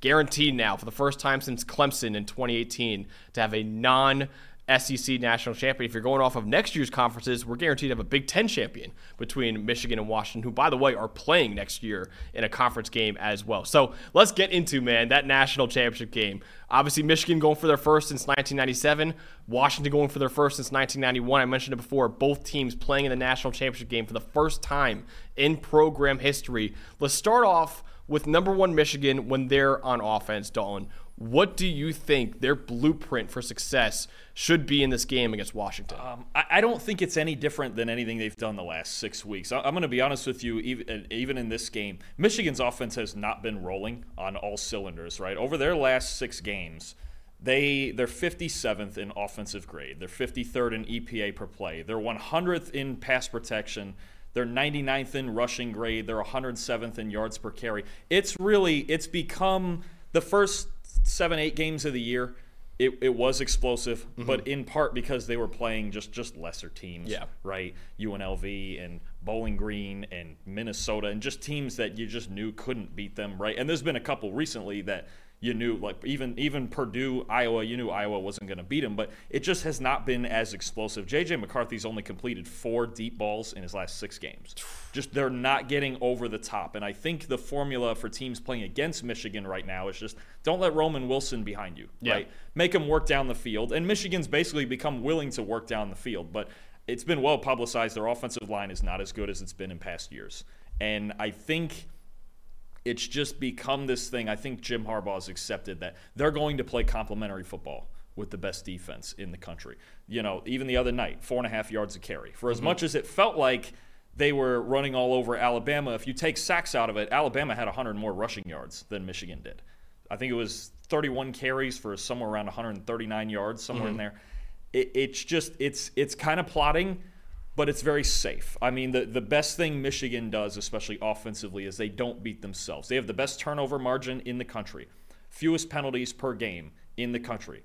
guaranteed now for the first time since Clemson in 2018 to have a non SEC national champion. If you're going off of next year's conferences, we're guaranteed to have a Big Ten champion between Michigan and Washington, who, by the way, are playing next year in a conference game as well. So let's get into, man, that national championship game. Obviously, Michigan going for their first since 1997, Washington going for their first since 1991. I mentioned it before, both teams playing in the national championship game for the first time in program history. Let's start off with number one Michigan when they're on offense, Dalton. What do you think their blueprint for success should be in this game against Washington? Um, I, I, don't think it's any different than anything they've done the last six weeks. I, am going to be honest with you, even, even in this game, Michigan's offense has not been rolling on all cylinders, right? Over their last six games, they they're 57th in offensive grade. They're 53rd in EPA per play. They're 100th in pass protection. They're 99th in rushing grade. They're 107th in yards per carry. It's really it's become the first seven eight games of the year. It, it was explosive, mm-hmm. but in part because they were playing just just lesser teams. Yeah. Right. UNLV and Bowling Green and Minnesota and just teams that you just knew couldn't beat them. Right. And there's been a couple recently that you knew like even even Purdue, Iowa, you knew Iowa wasn't going to beat them, but it just has not been as explosive. JJ McCarthy's only completed four deep balls in his last six games. Just they're not getting over the top, and I think the formula for teams playing against Michigan right now is just don't let Roman Wilson behind you. Yeah. Right, make him work down the field, and Michigan's basically become willing to work down the field, but it's been well publicized. Their offensive line is not as good as it's been in past years, and I think it's just become this thing. I think Jim Harbaugh has accepted that they're going to play complementary football with the best defense in the country. You know, even the other night, four and a half yards of carry. For as mm-hmm. much as it felt like they were running all over Alabama, if you take sacks out of it, Alabama had 100 more rushing yards than Michigan did. I think it was 31 carries for somewhere around 139 yards, somewhere mm-hmm. in there. It, it's just it's it's kind of plotting but it's very safe. I mean, the, the best thing Michigan does, especially offensively, is they don't beat themselves. They have the best turnover margin in the country, fewest penalties per game in the country,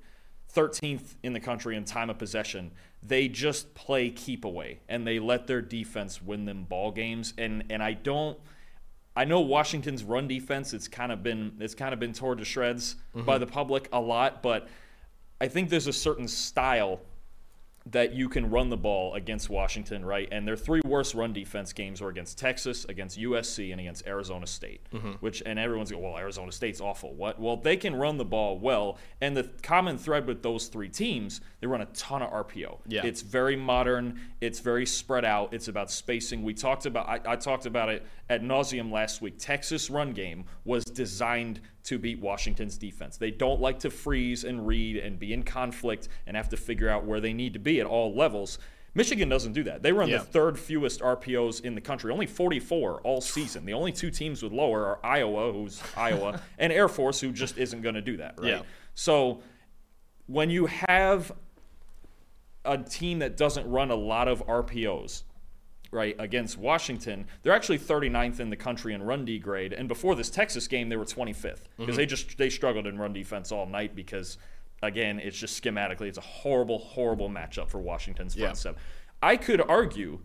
13th in the country in time of possession. They just play keep away and they let their defense win them ball games. And and I don't. I know Washington's run defense. It's kind of been it's kind of been torn to shreds mm-hmm. by the public a lot, but I think there's a certain style that you can run the ball against Washington, right? And their three worst run defense games were against Texas, against USC, and against Arizona State. Mm-hmm. Which and everyone's going, well, Arizona State's awful. What? Well, they can run the ball well, and the common thread with those three teams, they run a ton of RPO. Yeah. It's very modern. It's very spread out. It's about spacing. We talked about I, I talked about it at nauseum last week. Texas run game was designed to beat Washington's defense. They don't like to freeze and read and be in conflict and have to figure out where they need to be at all levels. Michigan doesn't do that. They run yeah. the third fewest RPOs in the country, only 44 all season. The only two teams with lower are Iowa, who's Iowa, and Air Force, who just isn't going to do that, right? Yeah. So when you have a team that doesn't run a lot of RPOs, right, against Washington, they're actually 39th in the country in run D grade. And before this Texas game, they were 25th because mm-hmm. they just they struggled in run defense all night because again, it's just schematically, it's a horrible, horrible matchup for Washington's front yeah. seven. I could argue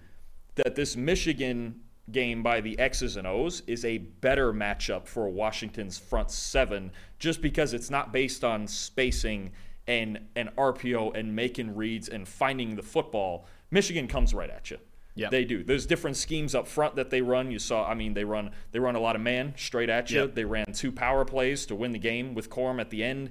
that this Michigan game by the X's and O's is a better matchup for Washington's front seven just because it's not based on spacing and and RPO and making reads and finding the football. Michigan comes right at you. Yeah. They do. There's different schemes up front that they run. You saw, I mean, they run they run a lot of man straight at you. They ran two power plays to win the game with Corum at the end.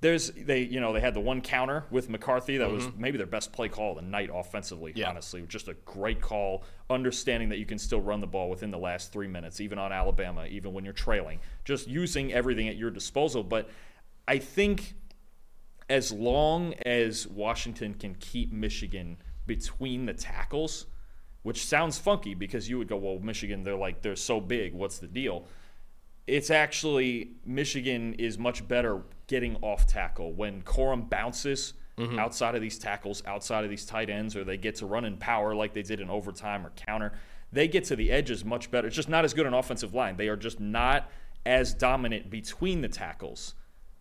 There's they you know they had the one counter with McCarthy that mm-hmm. was maybe their best play call of the night offensively. Yeah. Honestly, just a great call, understanding that you can still run the ball within the last three minutes, even on Alabama, even when you're trailing. Just using everything at your disposal. But I think as long as Washington can keep Michigan between the tackles which sounds funky because you would go, well, Michigan, they're like, they're so big. What's the deal? It's actually, Michigan is much better getting off tackle. When Corum bounces mm-hmm. outside of these tackles, outside of these tight ends, or they get to run in power like they did in overtime or counter, they get to the edges much better. It's just not as good an offensive line. They are just not as dominant between the tackles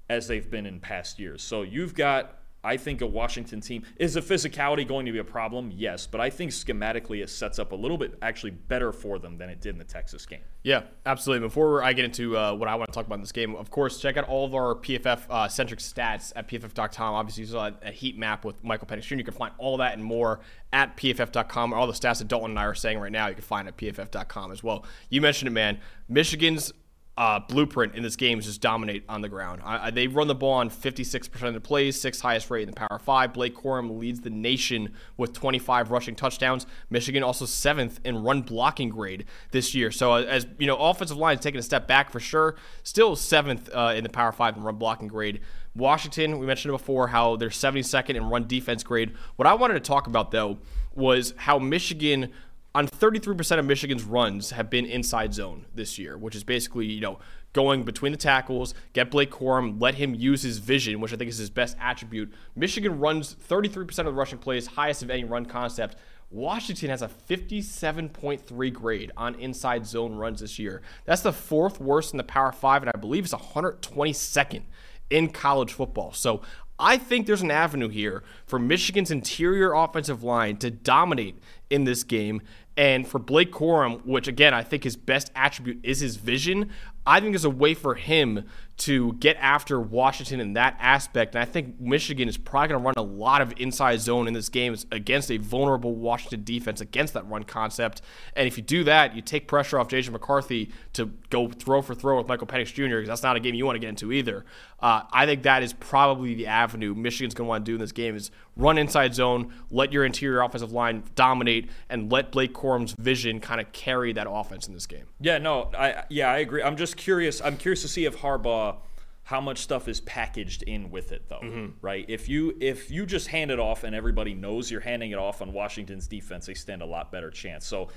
as they've been in past years. So you've got I think a Washington team is the physicality going to be a problem? Yes, but I think schematically it sets up a little bit actually better for them than it did in the Texas game. Yeah, absolutely. Before I get into uh, what I want to talk about in this game, of course, check out all of our PFF uh, centric stats at pff.com. Obviously, you saw a heat map with Michael Penix Jr. You can find all that and more at pff.com. All the stats that Dalton and I are saying right now, you can find at pff.com as well. You mentioned it, man. Michigan's uh, blueprint in this game is just dominate on the ground. I, I, they run the ball on 56% of the plays, sixth highest rate in the Power Five. Blake Corum leads the nation with 25 rushing touchdowns. Michigan also seventh in run blocking grade this year. So uh, as you know, offensive line is taking a step back for sure. Still seventh uh, in the Power Five in run blocking grade. Washington, we mentioned before how they're 72nd in run defense grade. What I wanted to talk about though was how Michigan on 33% of Michigan's runs have been inside zone this year, which is basically, you know, going between the tackles, get Blake Corum, let him use his vision, which I think is his best attribute. Michigan runs 33% of the rushing plays, highest of any run concept. Washington has a 57.3 grade on inside zone runs this year. That's the fourth worst in the Power 5, and I believe it's 122nd in college football. So I think there's an avenue here for Michigan's interior offensive line to dominate in this game and for Blake Corum, which again, I think his best attribute is his vision, I think there's a way for him to get after Washington in that aspect. And I think Michigan is probably going to run a lot of inside zone in this game against a vulnerable Washington defense against that run concept. And if you do that, you take pressure off JJ McCarthy to go throw for throw with Michael Penix Jr. because that's not a game you want to get into either. Uh, I think that is probably the avenue Michigan's going to want to do in this game is run inside zone, let your interior offensive line dominate, and let Blake Corum's vision kind of carry that offense in this game. Yeah, no, I yeah I agree. I'm just curious. I'm curious to see if Harbaugh how much stuff is packaged in with it though mm-hmm. right if you if you just hand it off and everybody knows you're handing it off on washington's defense they stand a lot better chance so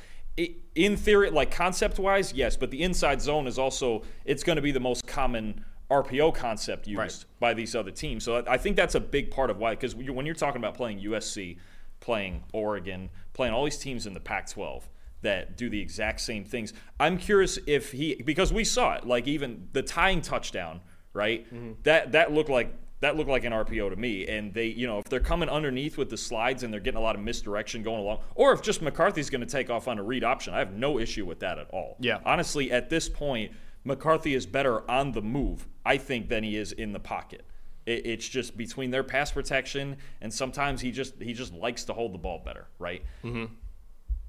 in theory like concept wise yes but the inside zone is also it's going to be the most common RPO concept used right. by these other teams. So I think that's a big part of why, because when you're talking about playing USC, playing Oregon, playing all these teams in the Pac 12 that do the exact same things, I'm curious if he, because we saw it, like even the tying touchdown, right? Mm-hmm. That, that looked like that looked like an RPO to me. And they, you know, if they're coming underneath with the slides and they're getting a lot of misdirection going along, or if just McCarthy's going to take off on a read option, I have no issue with that at all. Yeah. Honestly, at this point, McCarthy is better on the move, I think, than he is in the pocket. It, it's just between their pass protection and sometimes he just he just likes to hold the ball better, right? Mm-hmm.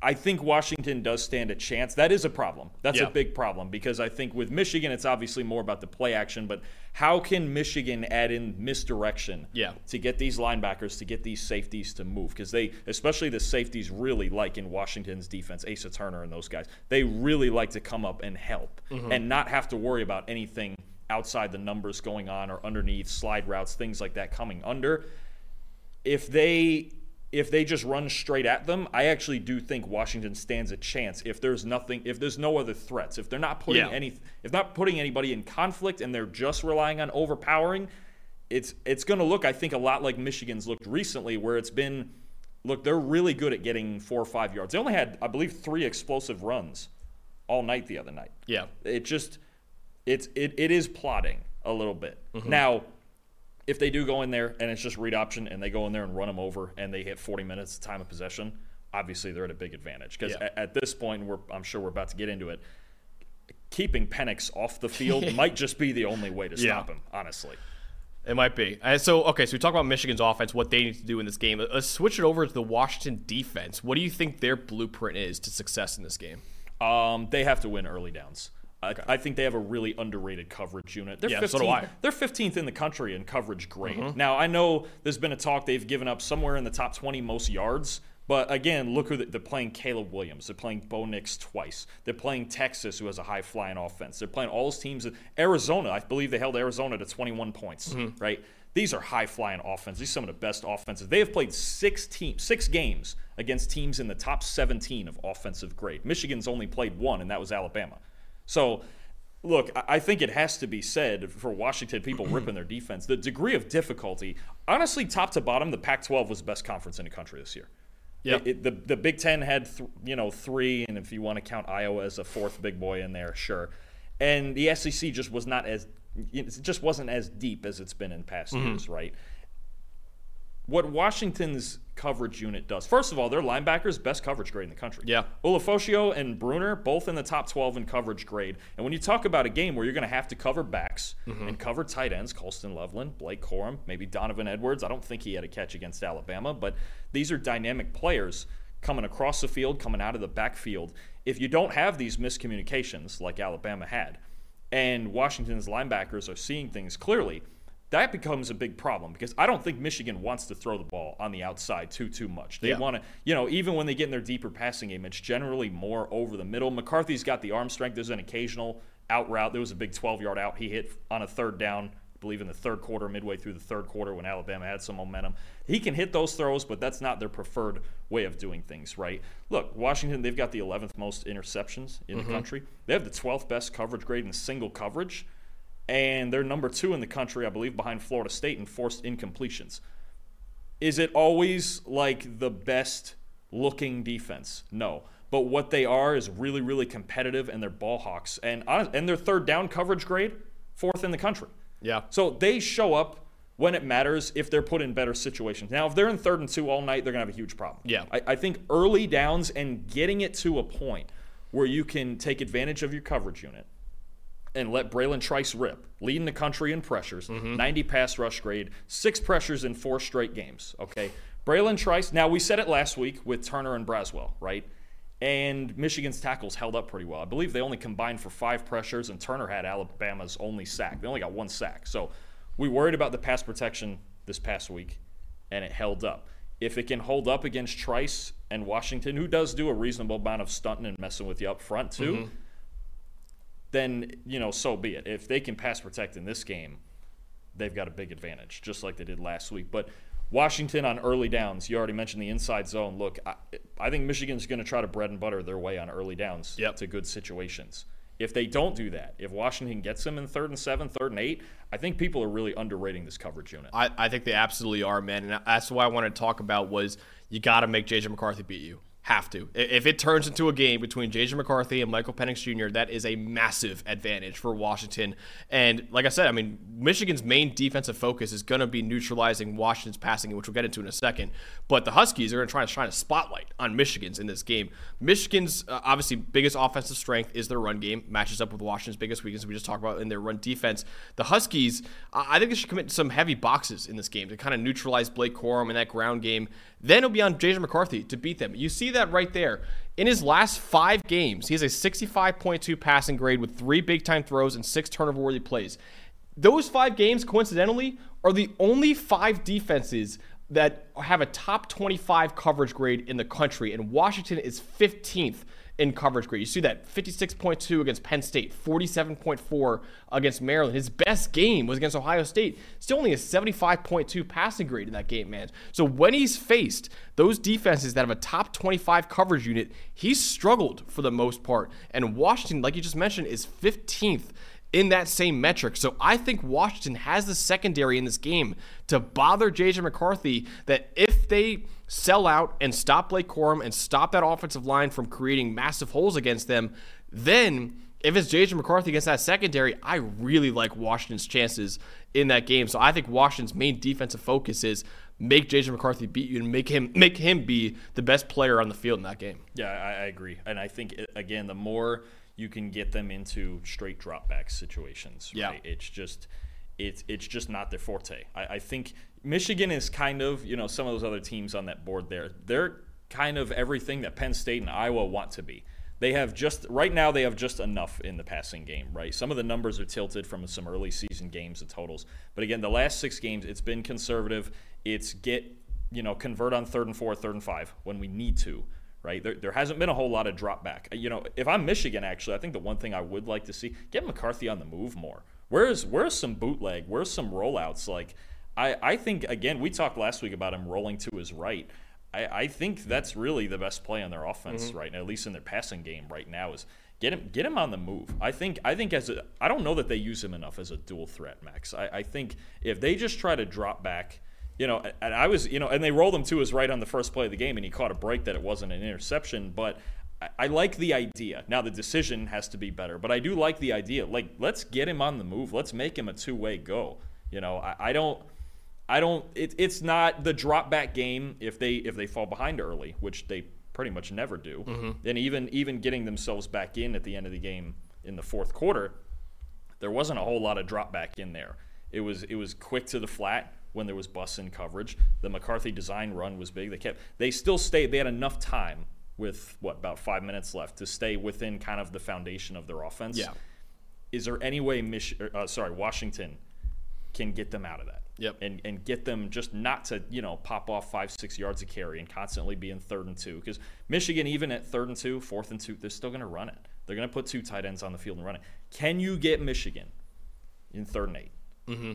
I think Washington does stand a chance. That is a problem. That's yeah. a big problem because I think with Michigan, it's obviously more about the play action. But how can Michigan add in misdirection yeah. to get these linebackers, to get these safeties to move? Because they, especially the safeties, really like in Washington's defense, Asa Turner and those guys, they really like to come up and help mm-hmm. and not have to worry about anything outside the numbers going on or underneath slide routes, things like that coming under. If they if they just run straight at them, I actually do think Washington stands a chance if there's nothing, if there's no other threats, if they're not putting yeah. any, if not putting anybody in conflict and they're just relying on overpowering, it's it's going to look, I think, a lot like Michigan's looked recently, where it's been, look, they're really good at getting four or five yards. They only had, I believe, three explosive runs all night the other night. Yeah, it just, it's it, it is plotting a little bit mm-hmm. now if they do go in there and it's just read option and they go in there and run them over and they hit 40 minutes of time of possession, obviously they're at a big advantage because yeah. at, at, this point, we're I'm sure we're about to get into it. Keeping Penix off the field might just be the only way to stop yeah. him, honestly. It might be. And so, okay, so we talk about Michigan's offense, what they need to do in this game. Let's switch it over to the Washington defense. What do you think their blueprint is to success in this game? Um, they have to win early downs. Okay. I, think they have a really underrated coverage unit. They're yeah, 15th, so do I. They're 15th in the country in coverage grade. Mm-hmm. Now, I know there's been a talk they've given up somewhere in the top 20 most yards. But again, look who they're playing Caleb Williams. They're playing Bo Nix twice. They're playing Texas, who has a high flying offense. They're playing all those teams. Arizona, I believe they held Arizona to 21 points, mm-hmm. right? These are high flying offenses. These are some of the best offenses. They have played six teams, six games against teams in the top 17 of offensive grade. Michigan's only played one, and that was Alabama. So look, I think it has to be said for Washington people ripping their defense, the degree of difficulty, honestly, top to bottom, the Pac-12 was the best conference in the country this year. Yeah, the the Big Ten had th- you know three, and if you want to count Iowa as a fourth big boy in there, sure. And the SEC just was not as it just wasn't as deep as it's been in past mm-hmm. years, right? What Washington's coverage unit does. First of all, their linebackers best coverage grade in the country. Yeah. Ulofoshio and Bruener both in the top 12 in coverage grade. And when you talk about a game where you're going to have to cover backs Mm-hmm. and cover tight ends, Colston Loveland, Blake Corum, maybe Donovan Edwards. I don't think he had a catch against Alabama, but these are dynamic players coming across the field, coming out of the backfield. If you don't have these miscommunications like Alabama had, and Washington's linebackers are seeing things clearly, that becomes a big problem because I don't think Michigan wants to throw the ball on the outside too too much. They Yeah. want to, you know, even when they get in their deeper passing game, it's generally more over the middle. McCarthy's got the arm strength. There's an occasional out route. There was a big 12 yard out he hit on a third down, I believe in the third quarter, midway through the third quarter when Alabama had some momentum. He can hit those throws, but that's not their preferred way of doing things, right? Look, Washington, they've got the 11th most interceptions in the mm-hmm. country. They have the 12th best coverage grade in single coverage and they're number two in the country, I believe, behind Florida State in forced incompletions. Is it always like the best looking defense? No. But what they are is really, really competitive, and they're ball hawks. And and their third down coverage grade, fourth in the country. Yeah. So they show up when it matters if they're put in better situations. Now, if they're in third and two all night, they're going to have a huge problem. Yeah. I, I think early downs and getting it to a point where you can take advantage of your coverage unit and let Bralen Trice rip, leading the country in pressures, mm-hmm. 90 pass rush grade, six pressures in four straight games. Okay. Bralen Trice, now we said it last week with Turner and Braswell, right? And Michigan's tackles held up pretty well. I believe they only combined for five pressures, and Turner had Alabama's only sack. They only got one sack. So we worried about the pass protection this past week, and it held up. If it can hold up against Trice and Washington, who does do a reasonable amount of stunting and messing with you up front, too, mm-hmm. Then, you know, so be it. If they can pass protect in this game, they've got a big advantage, just like they did last week. But Washington on early downs, you already mentioned the inside zone. Look, I, I think Michigan's going to try to bread and butter their way on early downs Yep. to good situations. If they don't do that, if Washington gets them in third and seven, third and eight, I think people are really underrating this coverage unit. I, I think they absolutely are, man. And that's why I wanted to talk about was you got to make JJ McCarthy beat you. Have to. If it turns into a game between JJ McCarthy and Michael Penix Jr., that is a massive advantage for Washington. And like I said, I mean, Michigan's main defensive focus is going to be neutralizing Washington's passing, which we'll get into in a second. But the Huskies are going to try to shine a spotlight on Michigan's in this game. Michigan's uh, obviously biggest offensive strength is their run game, matches up with Washington's biggest weakness. We just talked about in their run defense. The Huskies, I think they should commit some heavy boxes in this game to kind of neutralize Blake Corum in that ground game. Then it'll be on JJ McCarthy to beat them. You see that right there. In his last five games, he has a 65.2 passing grade with three big time throws and six turnover worthy plays. Those five games, coincidentally, are the only five defenses that have a top 25 coverage grade in the country, and Washington is 15th in coverage grade. You see that 56.2 against Penn State, 47.4 against Maryland. His best game was against Ohio State. Still only a 75.2 passing grade in that game, man. So when he's faced those defenses that have a top 25 coverage unit, he's struggled for the most part. And Washington, like you just mentioned, is 15th in that same metric. So I think Washington has the secondary in this game to bother JJ McCarthy that if they sell out and stop Blake Corum and stop that offensive line from creating massive holes against them, then if it's JJ McCarthy against that secondary, I really like Washington's chances in that game. So I think Washington's main defensive focus is make JJ McCarthy beat you and make him make him be the best player on the field in that game. Yeah, I, I agree, and I think again, the more you can get them into straight drop back situations, Yeah. right? It's just, it's it's just not their forte. I, I think Michigan is kind of, you know, some of those other teams on that board there. They're kind of everything that Penn State and Iowa want to be. They have just right now they have just enough in the passing game, right? Some of the numbers are tilted from some early season games, the totals. But again, the last six games, it's been conservative. It's get, you know, convert on third and four, third and five when we need to, right? There, there hasn't been a whole lot of drop back. You know, if I'm Michigan, actually, I think the one thing I would like to see get McCarthy on the move more. Where's where's some bootleg? Where's some rollouts? Like, I I think again we talked last week about him rolling to his right. I, I think that's really the best play on their offense mm-hmm. right now, at least in their passing game right now is get him get him on the move. I think I think as a I don't know that they use him enough as a dual threat, Max. I, I think if they just try to drop back, you know, and I was you know, and they rolled him to his right on the first play of the game, and he caught a break that it wasn't an interception, but. I- I like the idea. Now the decision has to be better, but I do like the idea. Like, let's get him on the move. Let's make him a two-way go. You know, I, I don't. I don't. It, it's not the drop back game if they if they fall behind early, which they pretty much never do. And even even getting themselves back in at the end of the game in the fourth quarter, there wasn't a whole lot of drop back in there. It was it was quick to the flat when there was bus in coverage. The McCarthy design run was big. They kept they still stayed. They had enough time with what about five minutes left to stay within kind of the foundation of their offense. Yeah. Is there any way Mich- uh, sorry Washington can get them out of that? Yep. And and get them just not to you know pop off five six yards of carry and constantly be in third and two because Michigan even at third and two fourth and two they're still going to run it. They're going to put two tight ends on the field and run it. Can you get Michigan in third and 8 Mm-hmm.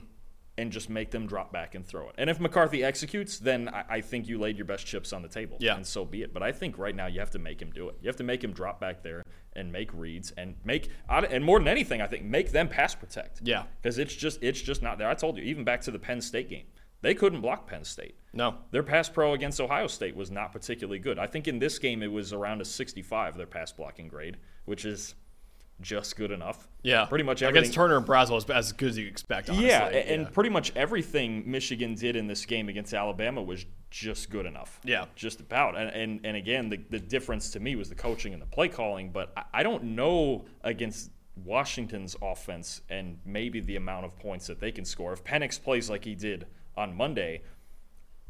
And just make them drop back and throw it? And if McCarthy executes, then I, I think you laid your best chips on the table. Yeah. And so be it. But I think right now you have to make him do it. You have to make him drop back there and make reads and make and more than anything, I think make them pass protect. Yeah. Because it's just it's just not there. I told you even back to the Penn State game, they couldn't block Penn State. No. Their pass pro against Ohio State was not particularly good. I think in this game it was around a 65 their pass blocking grade, which is just good enough. Yeah. Pretty much everything. Against Turner and Braswell is as good as you expect, honestly. yeah, and pretty much everything Michigan did in this game against Alabama was just good enough. Yeah. Just about. And and, and again, the, the difference to me was the coaching and the play calling, but I, I don't know against Washington's offense and maybe the amount of points that they can score. If Penix plays like he did on Monday,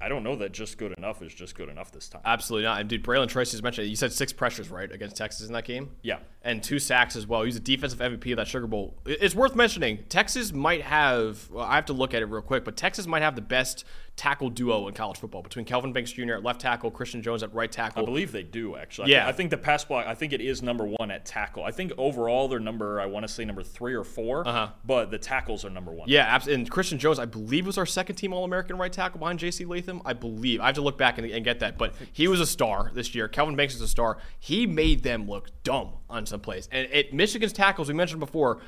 I don't know that just good enough is just good enough this time. Absolutely not. And dude, Braylon Tracy just mentioned. You said six pressures, right, against Texas in that game? Yeah. And two sacks as well. He's a defensive MVP of that Sugar Bowl. It's worth mentioning. Texas might have, well, I have to look at it real quick, but Texas might have the best tackle duo in college football between Kelvin Banks Jr. at left tackle, Christian Jones at right tackle. I believe they do actually. I Yeah. I think the pass block. I think it is number one at tackle. I think overall they're number. I want to say number three or 4 Uh-huh. But the tackles are number one. Yeah, abs- and Christian Jones, I believe, was our second team All American right tackle behind J.C. Latham. I believe. I have to look back and, and get that, but he was a star this year. Kelvin Banks is a star. He made them look dumb on some plays. And at Michigan's tackles, we mentioned before,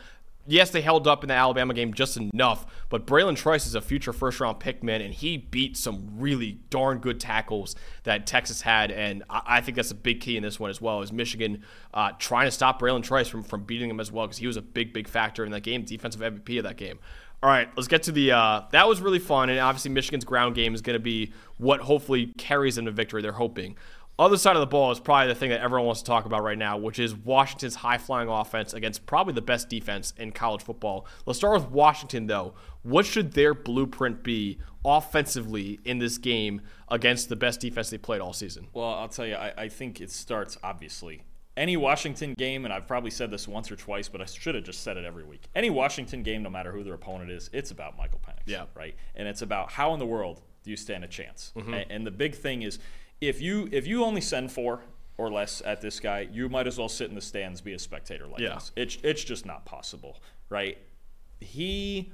yes, they held up in the Alabama game just enough, but Bralen Trice is a future first round pick, man, and he beat some really darn good tackles that Texas had. And I, think that's a big key in this one as well, is Michigan uh, trying to stop Bralen Trice from, from beating him as well, because he was a big, big factor in that game, defensive MVP of that game. All right, let's get to the. Uh, that was really fun, and obviously Michigan's ground game is going to be what hopefully carries them to victory. They're hoping. Other side of the ball is probably the thing that everyone wants to talk about right now, which is Washington's high flying offense against probably the best defense in college football. Let's start with Washington, though. What should their blueprint be offensively in this game against the best defense they played all season? Well, I'll tell you, I, I think it starts obviously. Any Washington game, and I've probably said this once or twice, but I should have just said it every week. Any Washington game, no matter who their opponent is, it's about Michael Penix. Yeah. Right. And it's about how in the world do you stand a chance? Mm-hmm. A- And, the big thing is, if you if you only send four or less at this guy, you might as well sit in the stands, be a spectator like Yeah. this. It's it's just not possible, right? He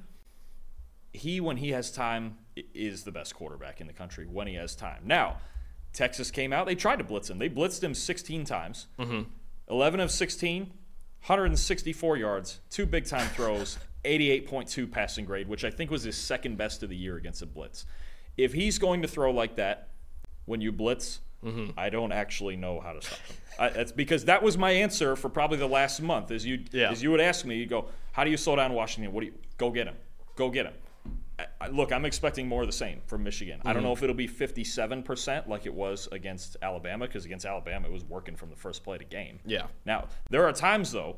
he when he has time is the best quarterback in the country when he has time. Now, Texas came out, they tried to blitz him. They blitzed him 16 times. Mm-hmm. 11 of 16, 164 yards, two big time throws, 88.2 passing grade, which I think was his second best of the year against a blitz. If he's going to throw like that when you blitz, I don't actually know how to stop them. I, that's because that was my answer for probably the last month. As you Yeah. as you would ask me, you go, "How do you slow down Washington? What do you go get him? Go get him." I, I- look, I'm expecting more of the same from Michigan. I Mm-hmm. don't know if it'll be 57% like it was against Alabama, because against Alabama it was working from the first play to game. Yeah. Now there are times though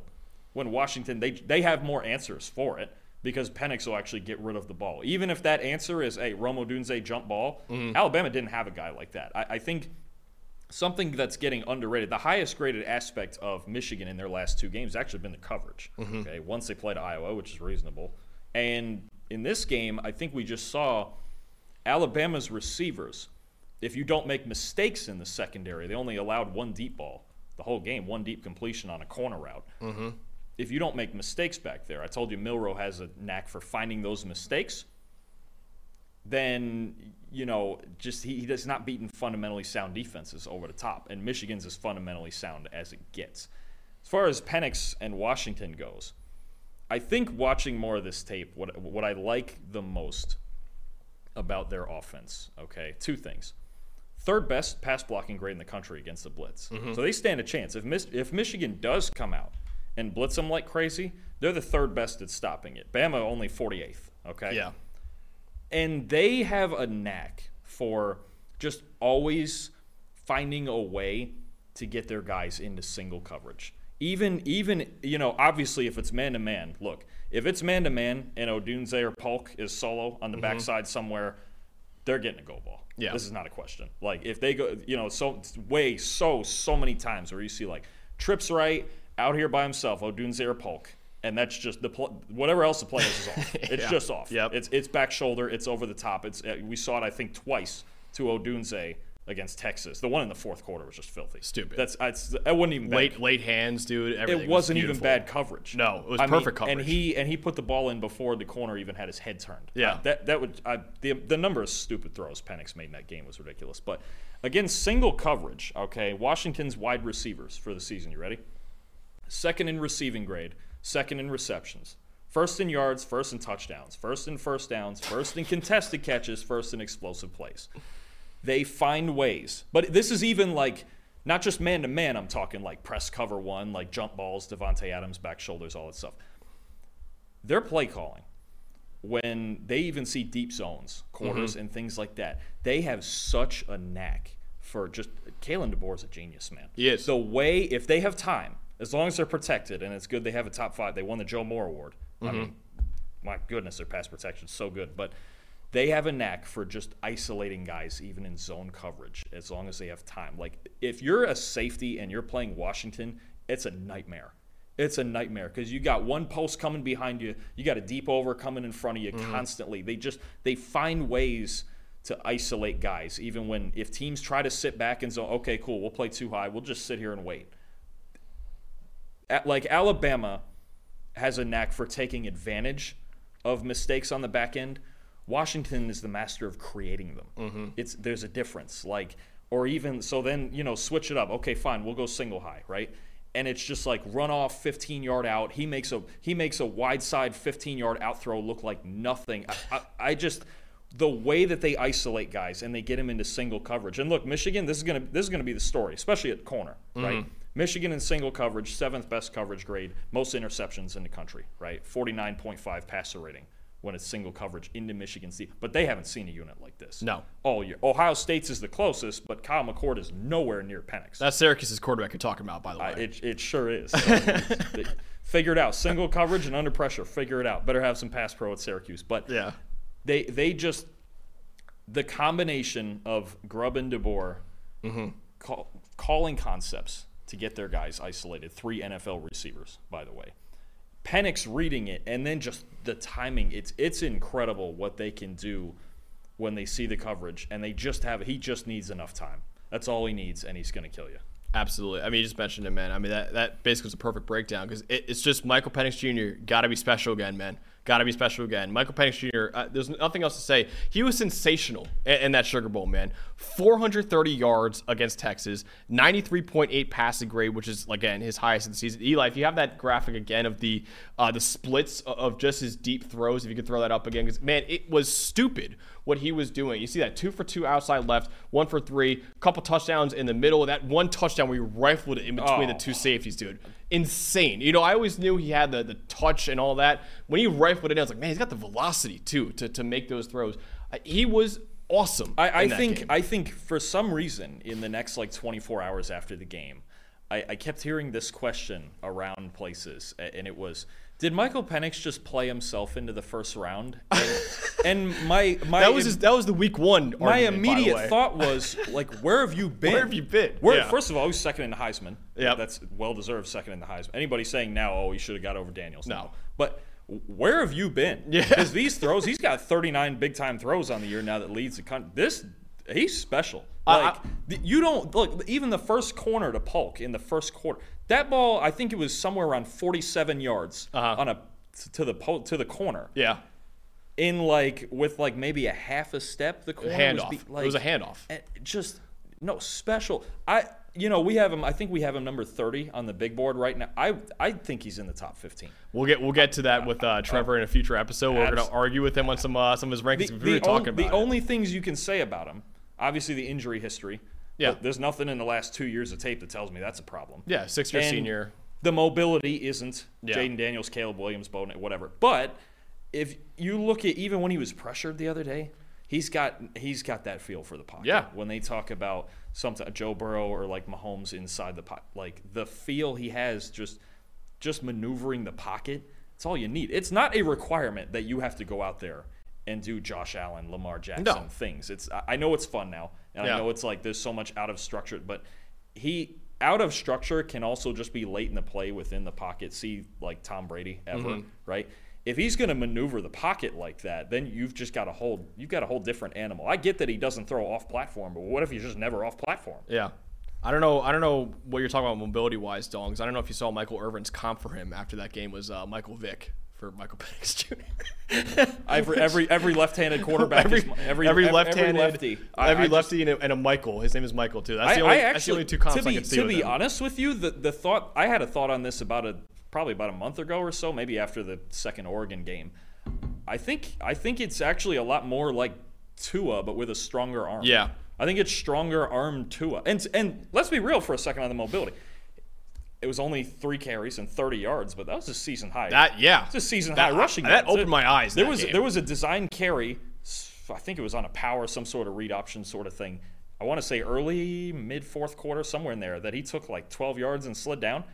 when Washington they they have more answers for it because Penix will actually get rid of the ball. Even if that answer is a Rome Odunze jump ball, Mm-hmm. Alabama didn't have a guy like that. I, I think something that's getting underrated. The highest graded aspect of Michigan in their last two games has actually been the coverage. Mm-hmm. Okay, once they played Iowa, which is reasonable, and in this game, I think we just saw Alabama's receivers. If you don't make mistakes in the secondary, they only allowed one deep ball the whole game, one deep completion on a corner route. Mm-hmm. If you don't make mistakes back there, I told you Milroe has a knack for finding those mistakes then you know just he, he does not beaten fundamentally sound defenses over the top. And michigan's as fundamentally sound as it gets. As far as penix and washington goes i think watching more of this tape what, what i like the most about their offense okay two things. Third best pass blocking grade in the country against the blitz. Mm-hmm. So they stand a chance. If, Mis- if michigan does come out and blitz them like crazy they're the third best at stopping it bama only 48th okay Yeah. and they have a knack for just always finding a way to get their guys into single coverage. Even even you know, obviously if it's man to man, look, if it's man to man and Odunze or Polk is solo on the mm-hmm. backside somewhere, they're getting a go ball. Yeah. This is not a question. Like if they go, you know, so way so so many times where you see like trips right out here by himself, Odunze or Polk, and that's just the pl- whatever else the play is is off. It's Yeah. just off. Yep. It's it's back shoulder. It's over the top. It's uh, we saw it I think twice to Odunze against Texas. The one in the fourth quarter was just filthy. Stupid. That's it wasn't even bad Late late hands, dude. Everything it wasn't was even bad coverage. No, it was I mean, perfect And he and he put the ball in before the corner even had his head turned. Yeah. Uh, that that would I, the the number of stupid throws Penix made in that game was ridiculous. But again, single coverage. Okay, Washington's wide receivers for the season. You ready? Second in receiving grade, second in receptions, first in yards, first in touchdowns, first in first downs, first in contested catches, first in explosive plays. They find ways. But this is even like not just man to man, I'm talking like press cover one, like jump balls, Davante Adams, back shoulders, all that stuff. Their play calling, when they even see deep zones, quarters, mm-hmm. and things like that, they have such a knack for just Kalen DeBoer is a genius, man. He is. The way if they have time, as long as they're protected, and it's good they have a top five. They won the Joe Moore Award. I mm-hmm. mean, my goodness, their pass protection is so good. But they have a knack for just isolating guys, even in zone coverage, as long as they have time. Like if you're a safety and you're playing Washington, it's a nightmare. It's a nightmare because you got one post coming behind you, you got a deep over coming in front of you mm-hmm. constantly. They just they find ways to isolate guys, even when if teams try to sit back and zone, okay, cool, we'll play too high, we'll just sit here and wait. At, like Alabama has a knack for taking advantage of mistakes on the back end. Washington is the master of creating them. Mm-hmm. It's there's a difference. Like or even so then, you know, switch it up. Okay, fine, we'll go single high, right? And it's just like run off 15 yard out. He makes a he makes a wide side 15 yard out throw look like nothing. I, I, I just the way that they isolate guys and they get them into single coverage. And look, Michigan, this is gonna this is gonna be the story, especially at corner, right? Mm-hmm. Michigan in single coverage, seventh best coverage grade, most interceptions in the country, right? 49.5 passer rating when it's single coverage into Michigan State. But they haven't seen a unit like this. No. All year. Ohio State's is the closest, but Kyle McCord is nowhere near Penix. That's Syracuse's quarterback you're talking about, by the way. I- it, it sure is. So, figure it out. Single coverage and under pressure. Figure it out. Better have some pass pro at Syracuse. But yeah. they they just the combination of Grubb and DeBoer mm-hmm. call, calling concepts to get their guys isolated. Three NFL receivers, by the way. Penix reading it, and then just the timing. It's it's incredible what they can do when they see the coverage, and they just have. He just needs enough time. That's all he needs, and he's going to kill you. Absolutely. I mean, you just mentioned it, man. I mean, that, that basically was a perfect breakdown because it, it's just Michael Penix Jr. got to be special again, man. Got to be special again. Michael Penix Jr., uh, there's nothing else to say. He was sensational in, in that Sugar Bowl, man. 430 yards against Texas, 93.8 passing grade, which is, again, his highest of the season. Eli, if you have that graphic again of the uh, the splits of just his deep throws, if you could throw that up again, because, man, it was stupid what he was doing. You see that two for two outside left, one for three, couple touchdowns in the middle. That one touchdown where he rifled it in between the Oh. two safeties, dude. Insane. You know, I always knew he had the, the touch and all that. When he rifled it in, I was like, man, he's got the velocity too to, to make those throws. He was awesome. I, I think game. I think for some reason in the next like 24 hours after the game, I, I kept hearing this question around places, and it was, did Michael Penix just play himself into the first round? And, and my my that was his, that was the week one. my argument, immediate thought was like, where have you been? Where have you been? Where, Yeah. First of all, he's second in the Heisman. Yeah, that's well deserved. Second in the Heisman. Anybody saying now, oh, he should have got over Daniels? No. but where have you been? Yeah. because these throws, he's got 39 big time throws on the year now that leads the country. This he's special. Like I- the- you don't look even the first corner to Polk in the first quarter. That ball, I think it was somewhere around 47 yards Uh-huh. on a to the po- to the corner Yeah. in like with like maybe a half a step. The corner was Handoff. be- it was a handoff. just no special. I you know we have him. I think we have him number thirty on the big board right now. I I think he's in the top fifteen. We'll get we'll get to that with uh, Trevor in a future episode. We're going to argue with him on some uh, some of his rankings. we were on- talking about the it. only things you can say about him, obviously the injury history. Yeah. but there's nothing in the last two years of tape that tells me that's a problem. yeah, six year senior. The mobility isn't Yeah. Jayden Daniels, Caleb Williams, Bowden, whatever. But if you look at even when he was pressured the other day, he's got he's got that feel for the pocket. Yeah. When they talk about something Joe Burrow or like Mahomes inside the pocket, like the feel he has just just maneuvering the pocket. It's all you need. It's not a requirement that you have to go out there and do Josh Allen, Lamar Jackson No. things. It's I- know it's fun now, and Yeah. I know it's like there's so much out of structure, but he out of structure can also just be late in the play within the pocket. See like Tom Brady ever, Mm-hmm. right? If he's going to maneuver the pocket like that, then you've just got a whole you've got a whole different animal. I get that he doesn't throw off platform, but what if he's just never off platform? Yeah. I don't know. I don't know what you're talking about mobility wise, Dongs. I don't know if you saw Michael Irvin's comp for him after that game was uh, Michael Vick for Michael Penix Jr. Every every every left-handed quarterback every, is every every left-handed, lefty. I- every I lefty, and, a, and a Michael. His name is Michael too. That's I, the only. I that's the only two comps to be, I can see. to be him. honest with you, the the thought I had a thought on this about a probably about a month ago or so, maybe after the second Oregon game. I think I think it's actually a lot more like Tua, but with a stronger arm. Yeah. I think it's stronger arm Tua. And and let's be real for a second on the mobility. It was only three carries and 30 yards, but that was a season high. That yeah, It's a season That- high rushing. that yards. opened my eyes, There that was game. there was a design carry. I think it was on a power, some sort of read option sort of thing. I want to say early mid fourth quarter, somewhere in there, that he took like 12 yards and slid down.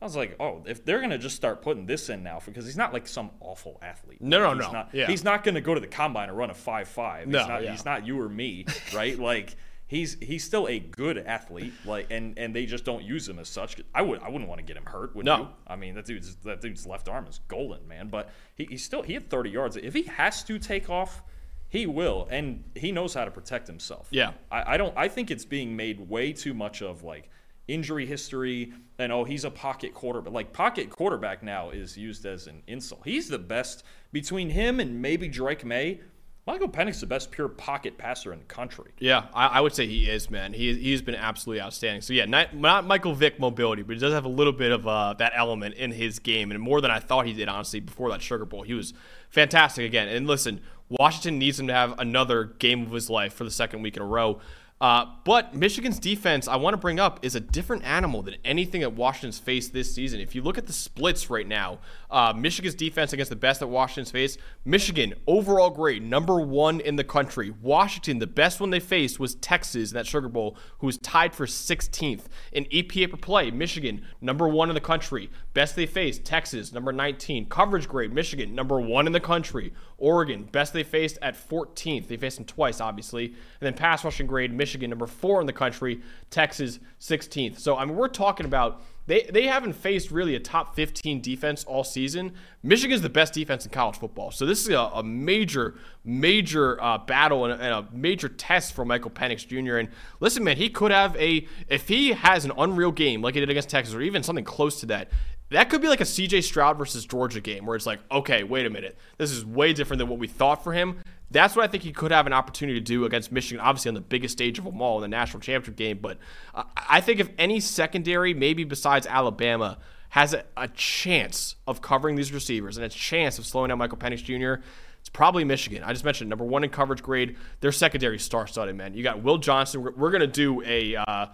I was like, oh, if they're gonna just start putting this in now, because he's not like some awful athlete. No, no, he's no. Not, Yeah. He's not gonna go to the combine and run a five five. No, he's not, yeah. he's not you or me, right? like he's he's still a good athlete, like and and they just don't use him as such. I would I wouldn't want to get him hurt, would No. you? I mean, that dude's that dude's left arm is golden, man. But he, he's still he had 30 yards. If he has to take off, he will, and he knows how to protect himself. Yeah. I, I don't. I think it's being made way too much of like injury history and oh he's a pocket quarterback. Like pocket quarterback now is used as an insult. He's the best between him and maybe Drake Maye. Michael Penix the best pure pocket passer in the country. Yeah, I, I would say he is, man. He he's been absolutely outstanding. So yeah, not, not Michael Vick mobility, but he does have a little bit of uh, that element in his game, and more than I thought he did. Honestly, before that Sugar Bowl, he was fantastic again. And listen, Washington needs him to have another game of his life for the second week in a row. Uh, but Michigan's defense, I want to bring up, is a different animal than anything that Washington's faced this season. If you look at the splits right now, uh, Michigan's defense against the best that Washington's faced, Michigan, overall grade, number one in the country. Washington, the best one they faced was Texas in that Sugar Bowl, who was tied for 16th. In EPA per play, Michigan, number one in the country. Best they faced, Texas, number 19. Coverage grade, Michigan, number one in the country. Oregon, best they faced at 14th. They faced them twice, obviously. And then pass rushing grade, Michigan, number four in the country. Texas, 16th. So, I mean, we're talking about they, they haven't faced really a top 15 defense all season. Michigan's the best defense in college football. So, this is a, a major, major uh, battle and a, and a major test for Michael Penix Jr. And listen, man, he could have a, if he has an unreal game like he did against Texas or even something close to that, that could be like a CJ Stroud versus Georgia game where it's like, okay, wait a minute. This is way different than what we thought for him. That's what I think he could have an opportunity to do against Michigan, obviously on the biggest stage of them all in the national championship game. But I think if any secondary, maybe besides Alabama, has a, chance of covering these receivers and a chance of slowing down Michael Penix Jr., it's probably Michigan. I just mentioned number one in coverage grade. Their secondary star-studded, man. You got Will Johnson. We're, we're going to do a uh,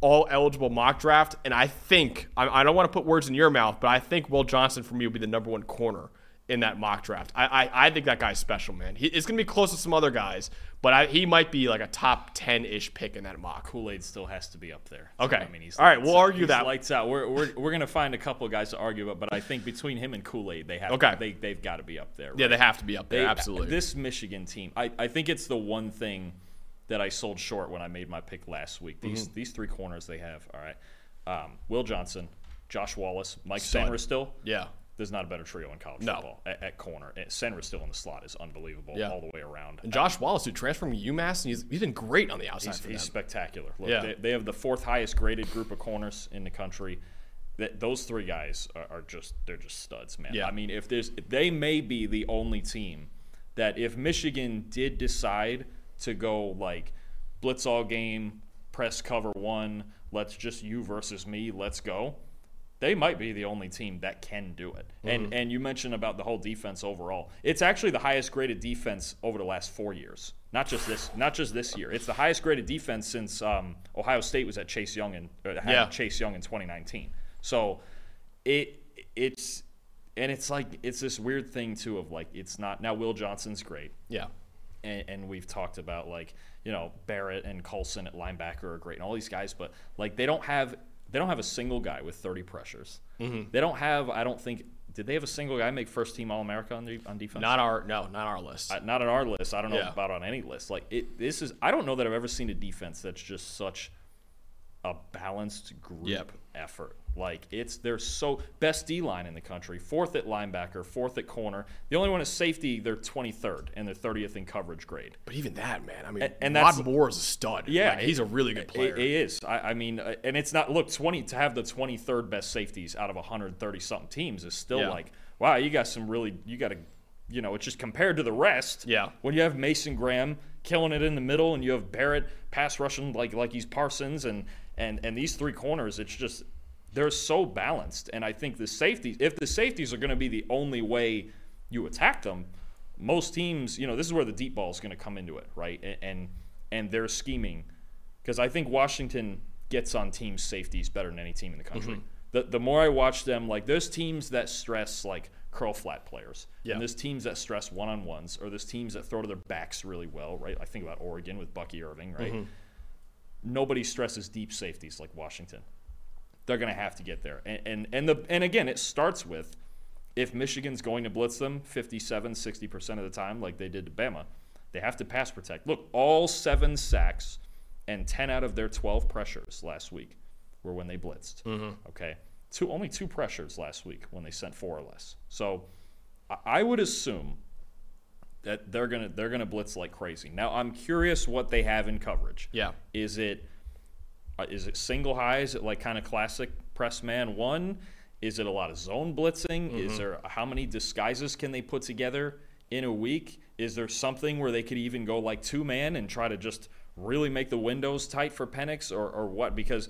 all eligible mock draft, and I think I, I don't want to put words in your mouth, but I think Will Johnson for me will be the number one corner in that mock draft. I I, I think that guy's special, man. He, it's going to be close to some other guys, but I, he might be like a top ten ish pick in that mock. Kool Aid still has to be up there. Okay. I mean, he's All right, we'll out. argue He's that. Lights out. We're, we're, we're gonna find a couple of guys to argue about, but I think between him and Kool Aid, they have Okay. they they've got to be up there. Yeah, they have to be up there. They- absolutely. This Michigan team, I, I think it's the one thing that I sold short when I made my pick last week. These Mm-hmm. these three corners they have. All right, um, Will Johnson, Josh Wallace, Mike. Sainristil. yeah. There's not a better trio in college No. football at, at corner. And Sainristil in the slot is unbelievable Yeah. all the way around. And Josh Wallace, who transferred from UMass, and he's, he's been great on the outside He's, he's spectacular. Look, Yeah. they, they have the fourth highest graded group of corners in the country. That those three guys are, are just they're just studs, man. Yeah. I mean, if there's they may be the only team that if Michigan did decide to go like blitz all game, press cover one, let's just you versus me, let's go. They might be the only team that can do it. Mm-hmm. And and you mentioned about the whole defense overall. It's actually the highest graded defense over the last four years. Not just this not just this year. It's the highest graded defense since um, Ohio State was at Chase Young and uh, Yeah. Chase Young in 2019. So it it's and it's like it's this weird thing too of like it's not now. Will Johnson's great, Yeah. And, and we've talked about like you know Barrett and Colson at linebacker are great, and all these guys, but like they don't have they don't have a single guy with 30 pressures. Mm-hmm. They don't have. I don't think did they have a single guy make first team All America on the, on defense? Not our no, not our list. Uh, not on our list. I don't know Yeah. about on any list. Like it, this is. I don't know that I've ever seen a defense that's just such a balanced group Yep. effort. Like it's they're so best D line in the country, fourth at linebacker, fourth at corner. The only one is safety. They're 23rd and they're 30th in coverage grade. but even that, man, I mean, And- and Rod Moore is a stud. Yeah, Like, he's a really good player. It, it is. I, I mean, uh, and it's not. Look, 20 to have the 23rd best safeties out of 130 something teams is still Yeah. like, wow, you got some really. You got to, you know, it's just compared to the rest. Yeah. When you have Mason Graham killing it in the middle, and you have Barrett pass rushing like like he's Parsons, and and and these three corners, it's just they're so balanced. And I think the safeties, if the safeties are going to be the only way you attack them, most teams, you know, this is where the deep ball is going to come into it, right? And and, and they're scheming because I think Washington gets on teams' safeties better than any team in the country. Mm-hmm. The, the more I watch them, like there's teams that stress like curl flat players, Yeah. and there's teams that stress one on ones, or there's teams that throw to their backs really well, right? I think about Oregon with Bucky Irving, right? Mm-hmm. Nobody stresses deep safeties like Washington. They're going to have to get there, and and and the and again, it starts with if Michigan's going to blitz them 57, 60% of the time, like they did to Bama, they have to pass protect. Look, all seven sacks and 10 out of their 12 pressures last week were when they blitzed. Mm-hmm. Okay. Two, only two pressures last week when they sent four or less. So I, would assume that they're gonna they're gonna blitz like crazy. Now I'm curious what they have in coverage. Yeah. Is it Uh, is it single high? Is it like kind of classic press man one? Is it a lot of zone blitzing? Is mm-hmm. there how many disguises can they put together in a week? Is there something where they could even go like two man and try to just really make the windows tight for Penix or, or what? Because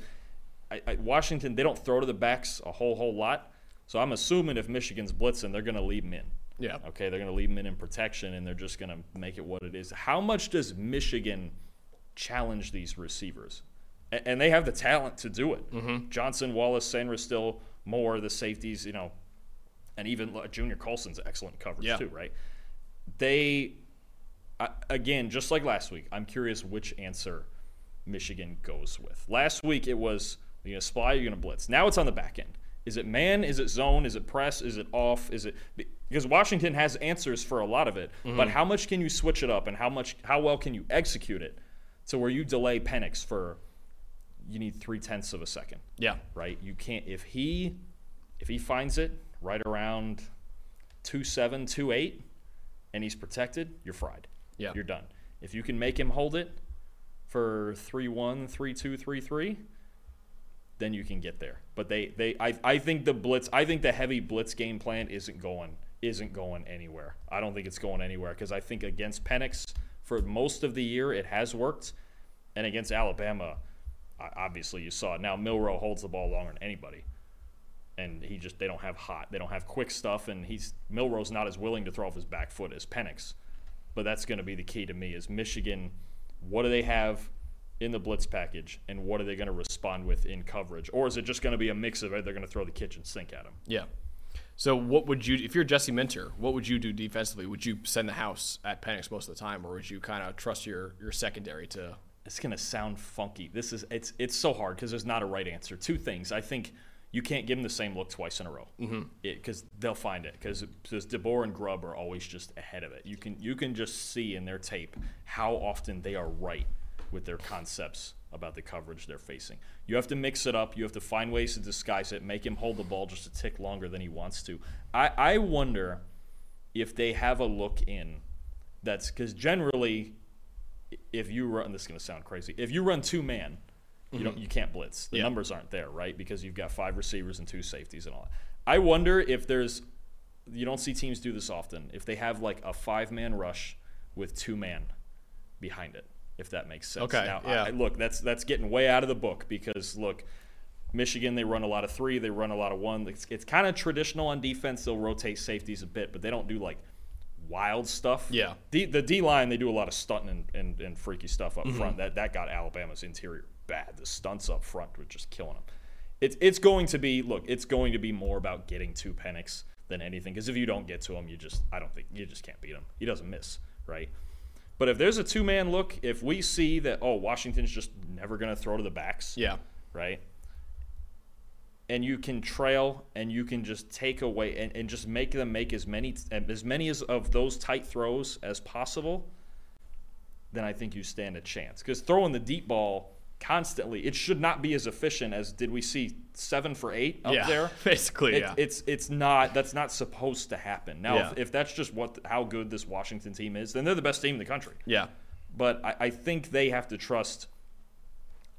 I, I, Washington they don't throw to the backs a whole whole lot. So I'm assuming if Michigan's blitzing, they're going to leave them in. Yeah. Okay, they're going to leave them in in protection, and they're just going to make it what it is. How much does Michigan challenge these receivers? And they have the talent to do it. Mm-hmm. Johnson, Wallace, Sainristil more the safeties, you know, and even uh, Junior Colson's excellent coverage Yeah. too, right? They, I, again, just like last week, I'm curious which answer Michigan goes with. Last week it was you're gonna spy, you're gonna blitz. Now it's on the back end. Is it man? Is it zone? Is it press? Is it off? Is it because Washington has answers for a lot of it, but how much can you switch it up and how much how well can you execute it to where you delay Penix for you need three tenths of a second Yeah. right? You can't if he if he finds it right around two seven, two eight, and he's protected, you're fried. Yeah. You're done. If you can make him hold it for three one, three two, three three, then you can get there. But they, they I, I think the blitz I think the heavy blitz game plan isn't going isn't going anywhere. I don't think it's going anywhere because I think against Penix for most of the year it has worked. And against Alabama, obviously you saw it. Now Milroe holds the ball longer than anybody. And he just they don't have hot, they don't have quick stuff, and he's Milroe's not as willing to throw off his back foot as Penix. But that's going to be the key to me is Michigan. What do they have in the blitz package, and what are they going to respond with in coverage, or is it just going to be a mix of? They're going to throw the kitchen sink at them. Yeah. So what would you, if you're Jesse Minter, what would you do defensively? Would you send the house at Penix most of the time, or would you kind of trust your your secondary to? It's going to sound funky. This is it's it's so hard because there's not a right answer. Two things. I think you can't give them the same look twice in a row mm-hmm. because they'll find it because because DeBoer and Grubb are always just ahead of it. You can you can just see in their tape how often they are right with their concepts about the coverage they're facing. You have to mix it up. You have to find ways to disguise it. Make him hold the ball just a tick longer than he wants to. I, I wonder if they have a look in that's because generally if you run this is going to sound crazy if you run two man you don't mm-hmm. you can't blitz the Yeah. numbers aren't there right because you've got five receivers and two safeties and all that i wonder if there's you don't see teams do this often if they have like a five man rush with two man behind it if that makes sense Okay, now yeah. I, look that's that's getting way out of the book because look Michigan, they run a lot of three, they run a lot of one. It's, it's kind of traditional on defense. They'll rotate safeties a bit, but they don't do like wild stuff. Yeah. D, the D line, they do a lot of stunting and, and, and freaky stuff Mm-hmm. up front. That that got Alabama's interior bad. The stunts up front were just killing them. It's it's going to be look. It's going to be more about getting to Penix than anything. Because if you don't get to him, you just I don't think you just can't beat him. He doesn't miss, right? But if there's a two man look, if we see that oh Washington's just never going to throw to the backs, Yeah. right? And you can trail and you can just take away and, and just make them make as many as many as of those tight throws as possible, then I think you stand a chance. Because throwing the deep ball constantly, it should not be as efficient as did we see seven for eight up yeah. there. Basically, It- yeah. It's it's not that's not supposed to happen. Now, Yeah. if, if that's just what how good this Washington team is, then they're the best team in the country yeah. but I, I think they have to trust.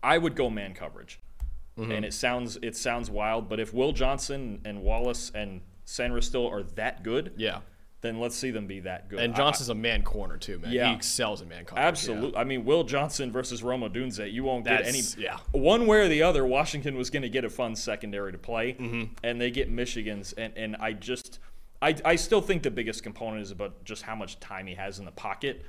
I would go man coverage, Mm-hmm. and it sounds it sounds wild, but if Will Johnson and Wallace and Sainristil are that good, Yeah. then let's see them be that good. And Johnson's a man corner too, man. Yeah. He excels in man corner. absolutely. I mean, Will Johnson versus Rome Odunze, you won't get any. Yeah. One way or the other, Washington was going to get a fun secondary to play, Mm-hmm. and they get Michigan's, and and I just. I, I still think the biggest component is about just how much time he has in the pocket.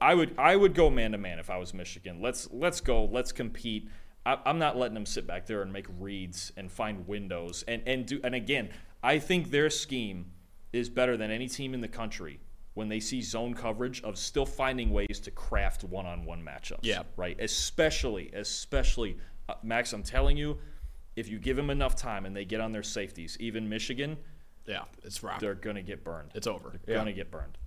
I would I would go man to man if I was Michigan. Let's let's go. Let's compete. I, I'm not letting them sit back there and make reads and find windows and and do. And again, I think their scheme is better than any team in the country when they see zone coverage of still finding ways to craft one-on-one matchups. Yeah. Right. Especially especially uh, Max. I'm telling you, if you give them enough time and they get on their safeties, even Michigan, Yeah, it's rock. they're gonna get burned. It's over. They're Yeah. gonna get burned.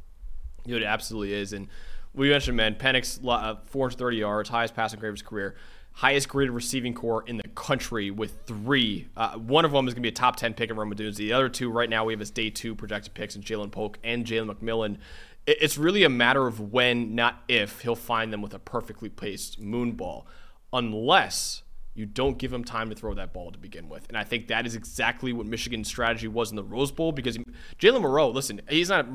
It absolutely is. And we mentioned, man, Penix, uh, 430 yards, highest passing grade of his career, highest graded receiving corps in the country with three. Uh, one of them is going to be a top 10 pick in Rome Odunze. The other two right now we have as day two projected picks in Ja'Lynn Polk and Jalen McMillan. It's really a matter of when, not if, he'll find them with a perfectly placed moon ball. Unless you don't give him time to throw that ball to begin with. And I think that is exactly what Michigan's strategy was in the Rose Bowl because Jalen Milroe, listen, he's not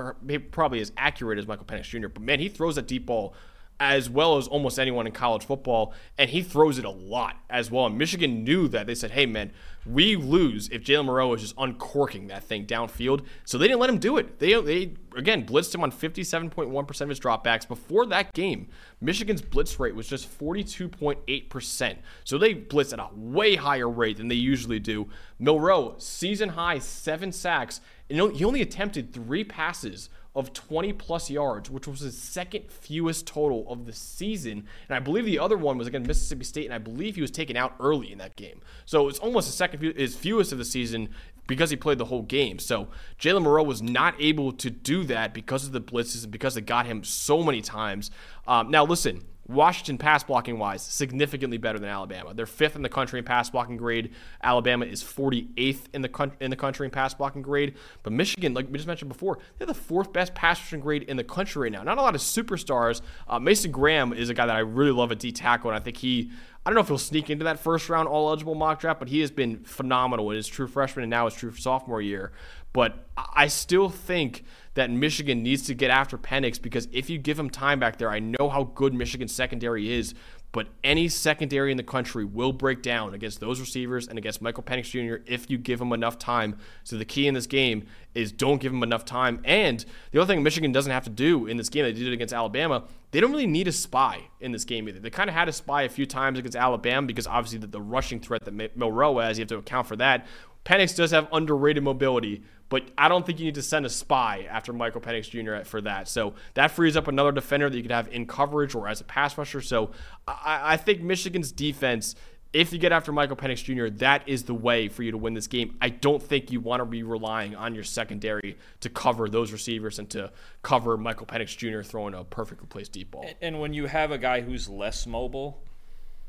probably as accurate as Michael Penix Jr., but man, he throws that deep ball as well as almost anyone in college football, and he throws it a lot as well. And Michigan knew that. They said, hey, man, we lose if Jalen Milroe is just uncorking that thing downfield. So they didn't let him do it. They, they again, blitzed him on 57.1% of his dropbacks. Before that game, Michigan's blitz rate was just 42.8%. So they blitzed at a way higher rate than they usually do. Milroe, season high, seven sacks. And he only attempted three passes of 20 plus yards, which was his second fewest total of the season. And I believe the other one was against Mississippi State, and I believe he was taken out early in that game. So it's almost the second his fewest of the season because he played the whole game. So Jalen Milroe was not able to do that because of the blitzes and because they got him so many times. Um, now, listen. Washington pass blocking wise, significantly better than Alabama. They're fifth in the country in pass blocking grade. Alabama is 48th in the country, in the country in pass blocking grade. But Michigan, like we just mentioned before, they're the fourth best pass rushing grade in the country right now. Not a lot of superstars. Uh, Mason Graham is a guy that I really love at D tackle, and I think he. I don't know if he'll sneak into that first round all eligible mock draft, but he has been phenomenal in his true freshman and now his true sophomore year. But I still think that Michigan needs to get after Penix because if you give him time back there, I know how good Michigan's secondary is, but any secondary in the country will break down against those receivers and against Michael Penix Jr. if you give him enough time. So the key in this game is don't give him enough time. And the other thing Michigan doesn't have to do in this game, they did it against Alabama, they don't really need a spy in this game either. They kind of had a spy a few times against Alabama because obviously the, the rushing threat that Milroe has, you have to account for that. Penix does have underrated mobility, but I don't think you need to send a spy after Michael Penix Jr. for that. So that frees up another defender that you could have in coverage or as a pass rusher. So I, I think Michigan's defense, if you get after Michael Penix Jr., that is the way for you to win this game. I don't think you want to be relying on your secondary to cover those receivers and to cover Michael Penix Jr. throwing a perfectly placed deep ball. And when you have a guy who's less mobile,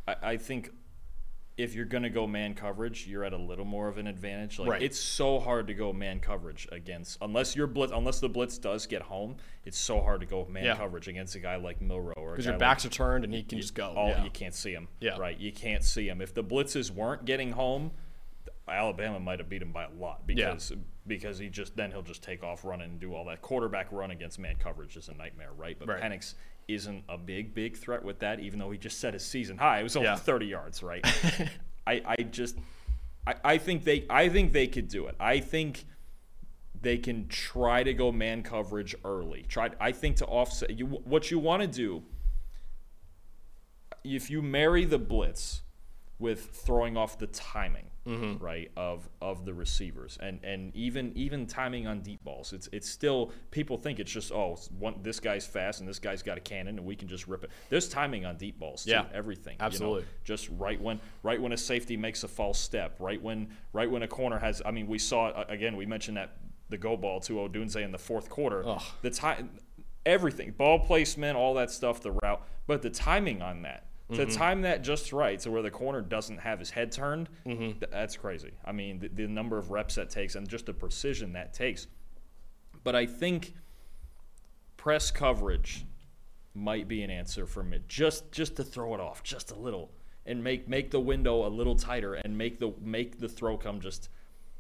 I, I think if you're going to go man coverage, you're at a little more of an advantage. Like Right. it's so hard to go man coverage against unless your blitz unless the blitz does get home. It's so hard to go man Yeah. coverage against a guy like Milroe or Because your backs are turned and he can just go. like, all Yeah. you can't see him. Yeah. right. You can't see him. If the blitzes weren't getting home, Alabama might have beat him by a lot because because he just then he'll just take off running and do all that quarterback run against man coverage is a nightmare, right? But Right. Penix isn't a big big threat with that, even though he just set his season high. It was only Yeah. 30 yards, right? I, I just I, I think they I think they could do it. I think they can try to go man coverage early. Try I think to offset you what you want to do if you marry the blitz with throwing off the timing, Mm-hmm. right, of of the receivers, and and even even timing on deep balls. It's it's still people think it's just oh one, this guy's fast and this guy's got a cannon and we can just rip it. There's timing on deep balls too. Yeah, everything. you know? absolutely. just right when right when a safety makes a false step, right when right when a corner has. I mean, we saw again. We mentioned that the go ball to Odunze in the fourth quarter. Ugh. The time, everything, ball placement, all that stuff, the route, but the timing on that. To mm-hmm. time that just right to where the corner doesn't have his head turned, mm-hmm. th- that's crazy. I mean, the, the number of reps that takes and just the precision that takes. But I think press coverage might be an answer for me. Just just to throw it off just a little and make make the window a little tighter and make the make the throw come just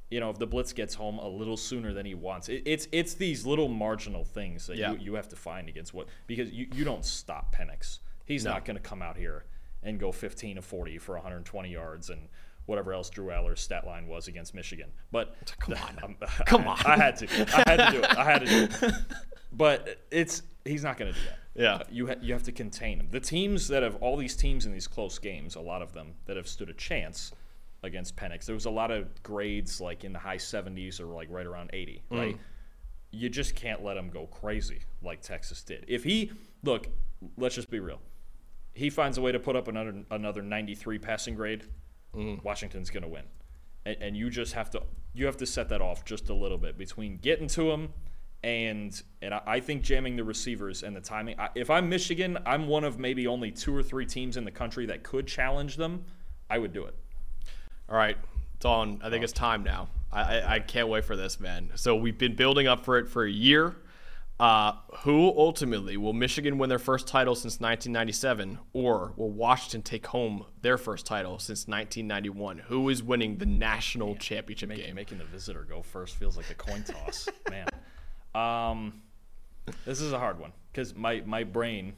you know if the blitz gets home a little sooner than he wants. It, it's it's these little marginal things that Yeah. you, you have to find against what because you, you don't stop Penix. He's No. not going to come out here and go 15 to 40 for 120 yards and whatever else Drew Allar's stat line was against Michigan. But Come on. I'm- Come I- on. I had to. I had to do it. I had to do it. But it's he's not going to do that. Yeah. You ha- you have to contain him. The teams that have all these teams in these close games, a lot of them that have stood a chance against Penix. There was a lot of grades like in the high 70s or like right around 80, mm. right? You just can't let him go crazy like Texas did. If he look, let's just be real. He finds a way to put up another another 93 passing grade. Mm-hmm. Washington's going to win, and, and you just have to you have to set that off just a little bit between getting to him and and I, I think jamming the receivers and the timing. I, if I'm Michigan, I'm one of maybe only two or three teams in the country that could challenge them. I would do it. All right, Dawn. I think it's time now. I, I, I can't wait for this, man. So we've been building up for it for a year. Uh, who ultimately will Michigan win their first title since 1997, or will Washington take home their first title since 1991? Who is winning the national championship Make, game? making the visitor go first feels like a coin toss, man. Um, this is a hard one because my my brain.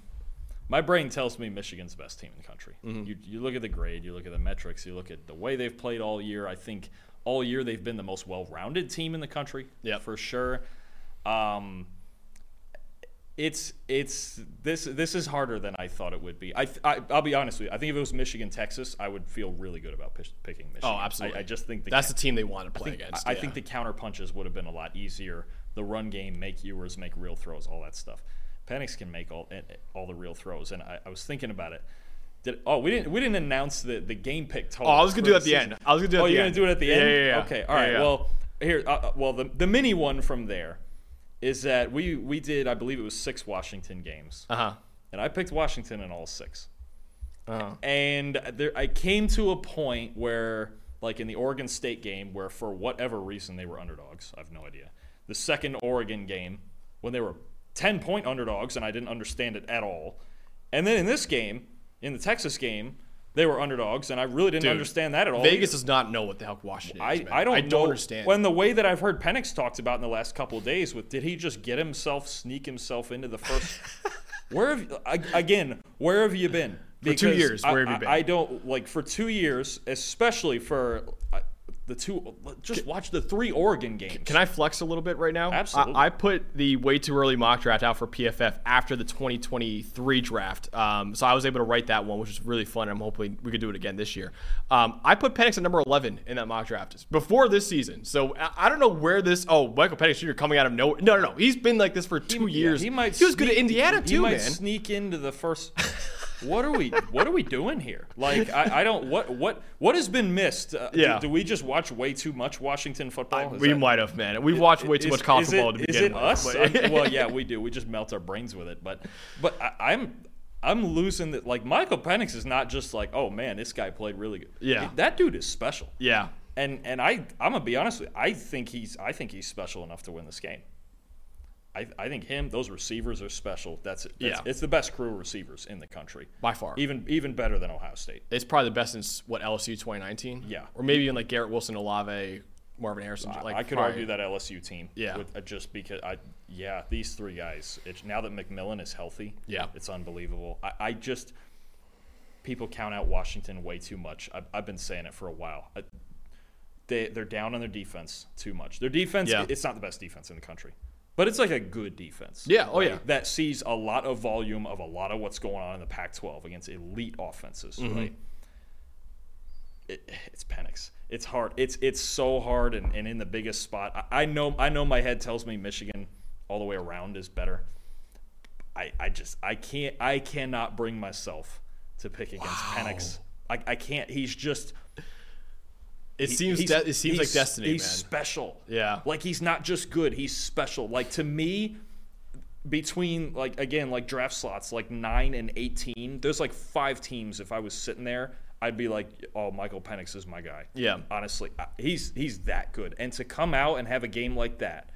My brain tells me Michigan's the best team in the country. Mm-hmm. You, you look at the grade, you look at the metrics, you look at the way they've played all year. I think all year they've been the most well-rounded team in the country, Yep. for sure. Um, it's it's this this is harder than I thought it would be. I, I I'll be honest with you. I think if it was Michigan Texas, I would feel really good about pish, picking Michigan. Oh, absolutely. I, I just think the That's the team they want to play I think, against. I, I think the counter punches would have been a lot easier. The run game, make Ewers, make real throws, all that stuff. Penix can make all eh, eh, all the real throws, and I, I was thinking about it. Did, oh, we didn't we didn't announce the, the game pick total. Oh, I was gonna do it at the season. end. I was gonna do it at oh, the you're end. gonna do it at the Yeah, end. yeah, yeah. Okay, all Yeah, right. yeah. Well, here, uh, uh, well, the the mini one from there is that we we did I believe it was six Washington games, uh huh. and I picked Washington in all six. Uh-huh. And there, I came to a point where, like in the Oregon State game, where for whatever reason they were underdogs. I have no idea. The second Oregon game, when they were 10 point underdogs, and I didn't understand it at all. And then in this game, in the Texas game, they were underdogs, and I really didn't Dude, understand that at all. Vegas either. does not know what the hell Washington I, is. man. I don't I don't understand. When the way that I've heard Penix talked about in the last couple of days, with did he just get himself, sneak himself into the first? where have I- again? Where have you been? For two Because years, I- where have you I- been? I don't like for two years, especially for the two. Just watch the three Oregon games. Can I flex a little bit right now? Absolutely. I, I put the way too early mock draft out for PFF after the 2023 draft. Um, so I was able to write that one, which was really fun. And I'm hoping we could do it again this year. Um, I put Penix at number 11 in that mock draft before this season. So I, I don't know where this. Oh, Michael Penix Jr. coming out of nowhere. No, no, no. He's been like this for two Yeah, years. he might. He was good at sneak- Indiana he too, might man. sneak into the first. what are we? What are we doing here? Like, I, I don't. What what what has been missed? Uh, do- Yeah. Do, we just watch way too much Washington football? Is we that- might have, man. We've watched way too is- much college football to is begin it with. us? I'm- well, yeah, we do. We just melt our brains with it. But but I, I'm I'm losing that. Like Michael Penix is not just like, oh man, this guy played really good. Yeah. that dude is special. yeah. And and I I'm gonna be honest with you. I think he's I think he's special enough to win this game. I, I think him those receivers are special. That's it. That's, Yeah. It's the best crew of receivers in the country. By far. Even even better than Ohio State. It's probably the best since what LSU 2019. Yeah. Or maybe even like Garrett Wilson, Olave, Marvin Harrison. Like I could probably- argue that LSU team. Yeah. With, uh, just because I yeah these three guys. It's, now that McMillan is healthy. Yeah. It's unbelievable. I, I just people count out Washington way too much. I've, I've been saying it for a while. I, they they're down on their defense too much. Their defense Yeah. it's not the best defense in the country. But it's like a good defense. Yeah, oh, yeah. That sees a lot of volume of a lot of what's going on in the Pac 12 against elite offenses, Mm-hmm. right? it, it's Penix. It's hard. It's it's so hard, and, and in the biggest spot. I, I know I know my head tells me Michigan all the way around is better. I, I just I can't I cannot bring myself to pick against Wow. Penix. I, I can't. He's just It he- seems de- it seems like destiny, He's man. special. Yeah. Like he's not just good, he's special. Like to me, between like again, like draft slots, like nine and eighteen, there's like five teams. If I was sitting there, I'd be like, oh, Michael Penix is my guy. Yeah. Honestly. He's he's that good. And to come out and have a game like that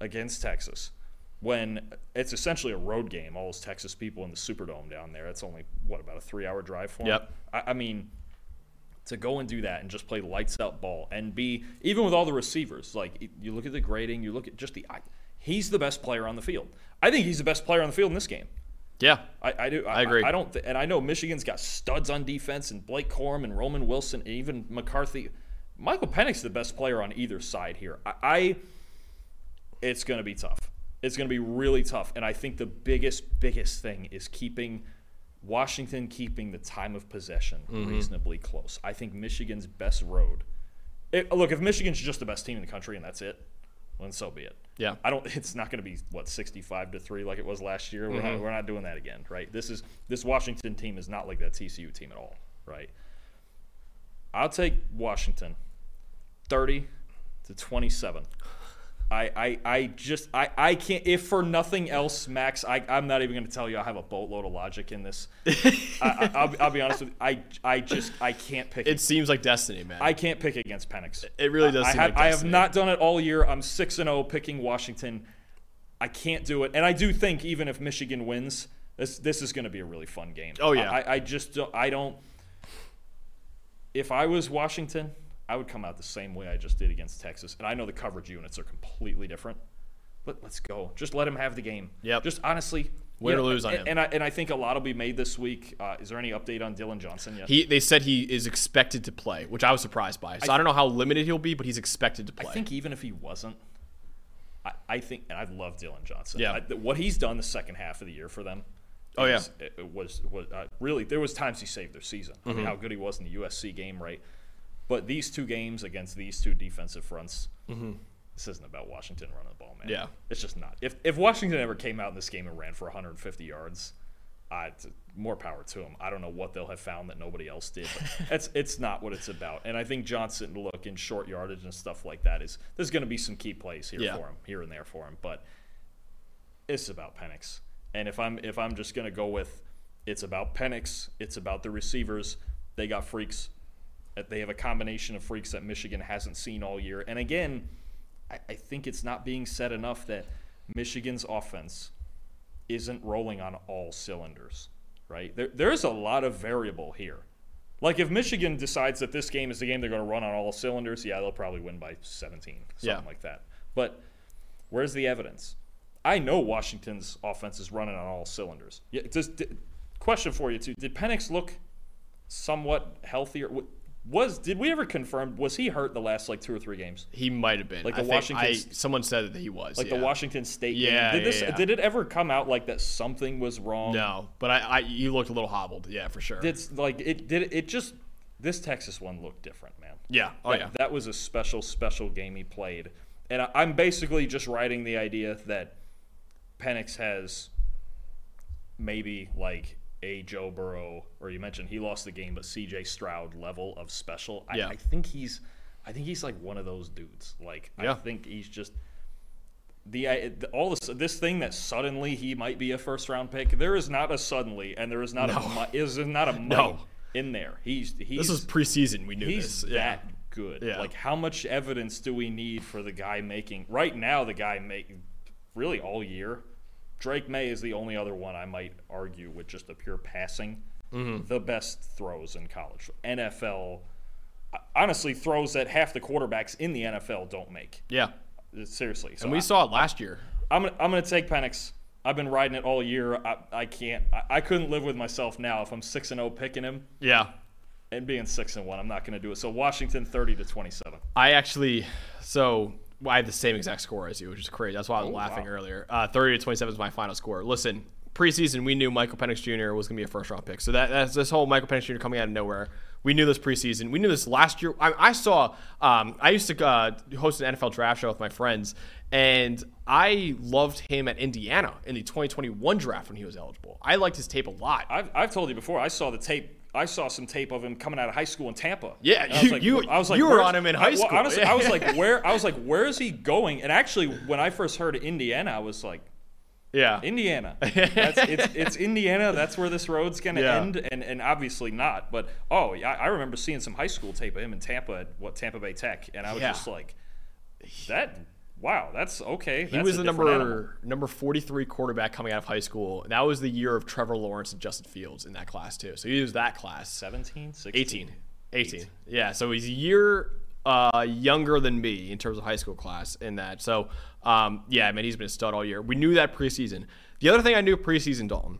against Texas. When it's essentially a road game, all those Texas people in the Superdome down there. It's only what about a three-hour drive for 'em? Yep. I, I mean, to go and do that and just play lights out ball and be even with all the receivers like you look at the grading you look at just the I, he's the best player on the field. I think he's the best player on the field in this game. Yeah. i, I do I agree. I, don't th- and i know michigan's got studs on defense and blake corum and roman wilson and even mccarthy. Michael penix is the best player on either side here. I, I it's going to be tough. It's going to be really tough and i think the biggest biggest thing is keeping Washington keeping the time of possession Mm-hmm. reasonably close. I think Michigan's best road. It, look, if Michigan's just the best team in the country and that's it, then so be it. Yeah. I don't. It's not going to be what sixty-five to three like it was last year. We're, Mm-hmm. not, we're not doing that again, right? This is this Washington team is not like that TCU team at all, right? I'll take Washington, thirty to twenty-seven. I, I, I just I, I can't if for nothing else, Max. I, I'm not even going to tell you I have a boatload of logic in this. I, I, I'll, be- I'll be honest with you. I, I just I can't pick. It seems like destiny, man. I can't pick against Penix. It really does I, seem have, like I have not done it all year. I'm six and zero picking Washington. I can't do it, and I do think even if Michigan wins, this this is going to be a really fun game. Oh, yeah. I, I just don't, I don't. If I was Washington, I would come out the same way I just did against Texas, and I know the coverage units are completely different. But let's go. Just let him have the game. Yeah. Just honestly, Win you or know, lose on and, him. And I and I think a lot will be made this week. Uh, is there any update on Dylan Johnson yet? he they said he is expected to play, which I was surprised by. So I, don't know how limited he'll be, but he's expected to play. I think even if he wasn't, I, I think, and I love Dylan Johnson. Yeah. I, what he's done the second half of the year for them. Oh, yeah. is- it, was was uh, really there was times he saved their season. I Mm-hmm. mean, how good he was in the USC game, right? But these two games against these two defensive fronts, this isn't about Washington running the ball, man. Mm-hmm. Yeah. it's just not. If if Washington ever came out in this game and ran for 150 yards. I, more power to them. I don't know what they'll have found that nobody else did, but it's it's not what it's about. And I think Johnson, look in short yardage and stuff like that, is there's going to be some key plays here Yeah. for him, here and there for him. But it's about Penix. And if I'm if I'm just going to go with, it's about Penix. It's about the receivers. They got freaks. They have a combination of freaks that Michigan hasn't seen all year. And again, I, I think it's not being said enough that Michigan's offense isn't rolling on all cylinders, right? There, there's a lot of variable here. Like if Michigan decides that this game is the game they're going to run on all cylinders, yeah, they'll probably win by 17, something Yeah. like that. But where's the evidence? I know Washington's offense is running on all cylinders. Yeah, just question for you too: Did Penix look somewhat healthier? Was did we ever confirm? Was he hurt the last like two or three games? he might have been. Like I the think Washington I, someone said that he was. Like yeah. the Washington State Yeah, game. Did this? yeah, yeah. Did it ever come out like that something was wrong? No, but I, I you looked a little hobbled. Yeah, for sure. It's like it did. It just this Texas one looked different, man. yeah. Oh that, yeah. that was a special, special game he played, and I, I'm basically just writing the idea that Penix has maybe like a Joe Burrow, or you mentioned he lost the game, but C.J. Stroud level of special. I, Yeah. I think he's, I think he's like one of those dudes. Like I think he's just. The, I- the all this this thing that suddenly he might be a first round pick. There is not a suddenly, and there is not No. a is not a No. in there. He's he's This is preseason. We knew he's this. Yeah. that good. Yeah. Like how much evidence do we need for the guy making right now the guy make really all year? Drake Maye is the only other one I might argue with just a pure passing. Mm-hmm. The best throws in college. NFL honestly throws that half the quarterbacks in the NFL don't make. Yeah. Seriously. So And we I, saw it last year. I'm I'm gonna take Penix. I've been riding it all year. I, I can't. I, I couldn't live with myself now if I'm six and zero picking him Yeah. and being six and one. I'm not gonna do it. So Washington thirty to twenty seven. I actually, so well, I have the same exact score as you, which is crazy. That's why I was Oh, laughing wow. earlier. Uh, 30 to 27 is my final score. Listen, preseason, we knew Michael Penix Jr. was going to be a first round pick. So that, that's this whole Michael Penix Jr. coming out of nowhere. We knew this preseason. We knew this last year. I, I saw. Um, I used to uh, host an NFL draft show with my friends, and I loved him at Indiana in the 2021 draft when he was eligible. I liked his tape a lot. I've, I've told you before. I saw the tape. I saw some tape of him coming out of high school in Tampa. Yeah, And I you- was like, you- I was like, you were on him in I- high well, school. honestly, I was like, where? I was like, where is he going? And actually, when I first heard Indiana, I was like, yeah, Indiana. That's, it's, it's Indiana. That's where this road's gonna Yeah. end, and and obviously not. But oh, yeah, I remember seeing some high school tape of him in Tampa at what Tampa Bay Tech, and I was Yeah. just like, that. Wow, that's okay. He was the number number 43 quarterback coming out of high school. That was the year of Trevor Lawrence and Justin Fields in that class too. So he was that class. 17, 16? 18. 18. Yeah, so he's a year uh, younger than me in terms of high school class in that. So, um, yeah, I mean, he's been a stud all year. We knew that preseason. The other thing I knew preseason, Dalton,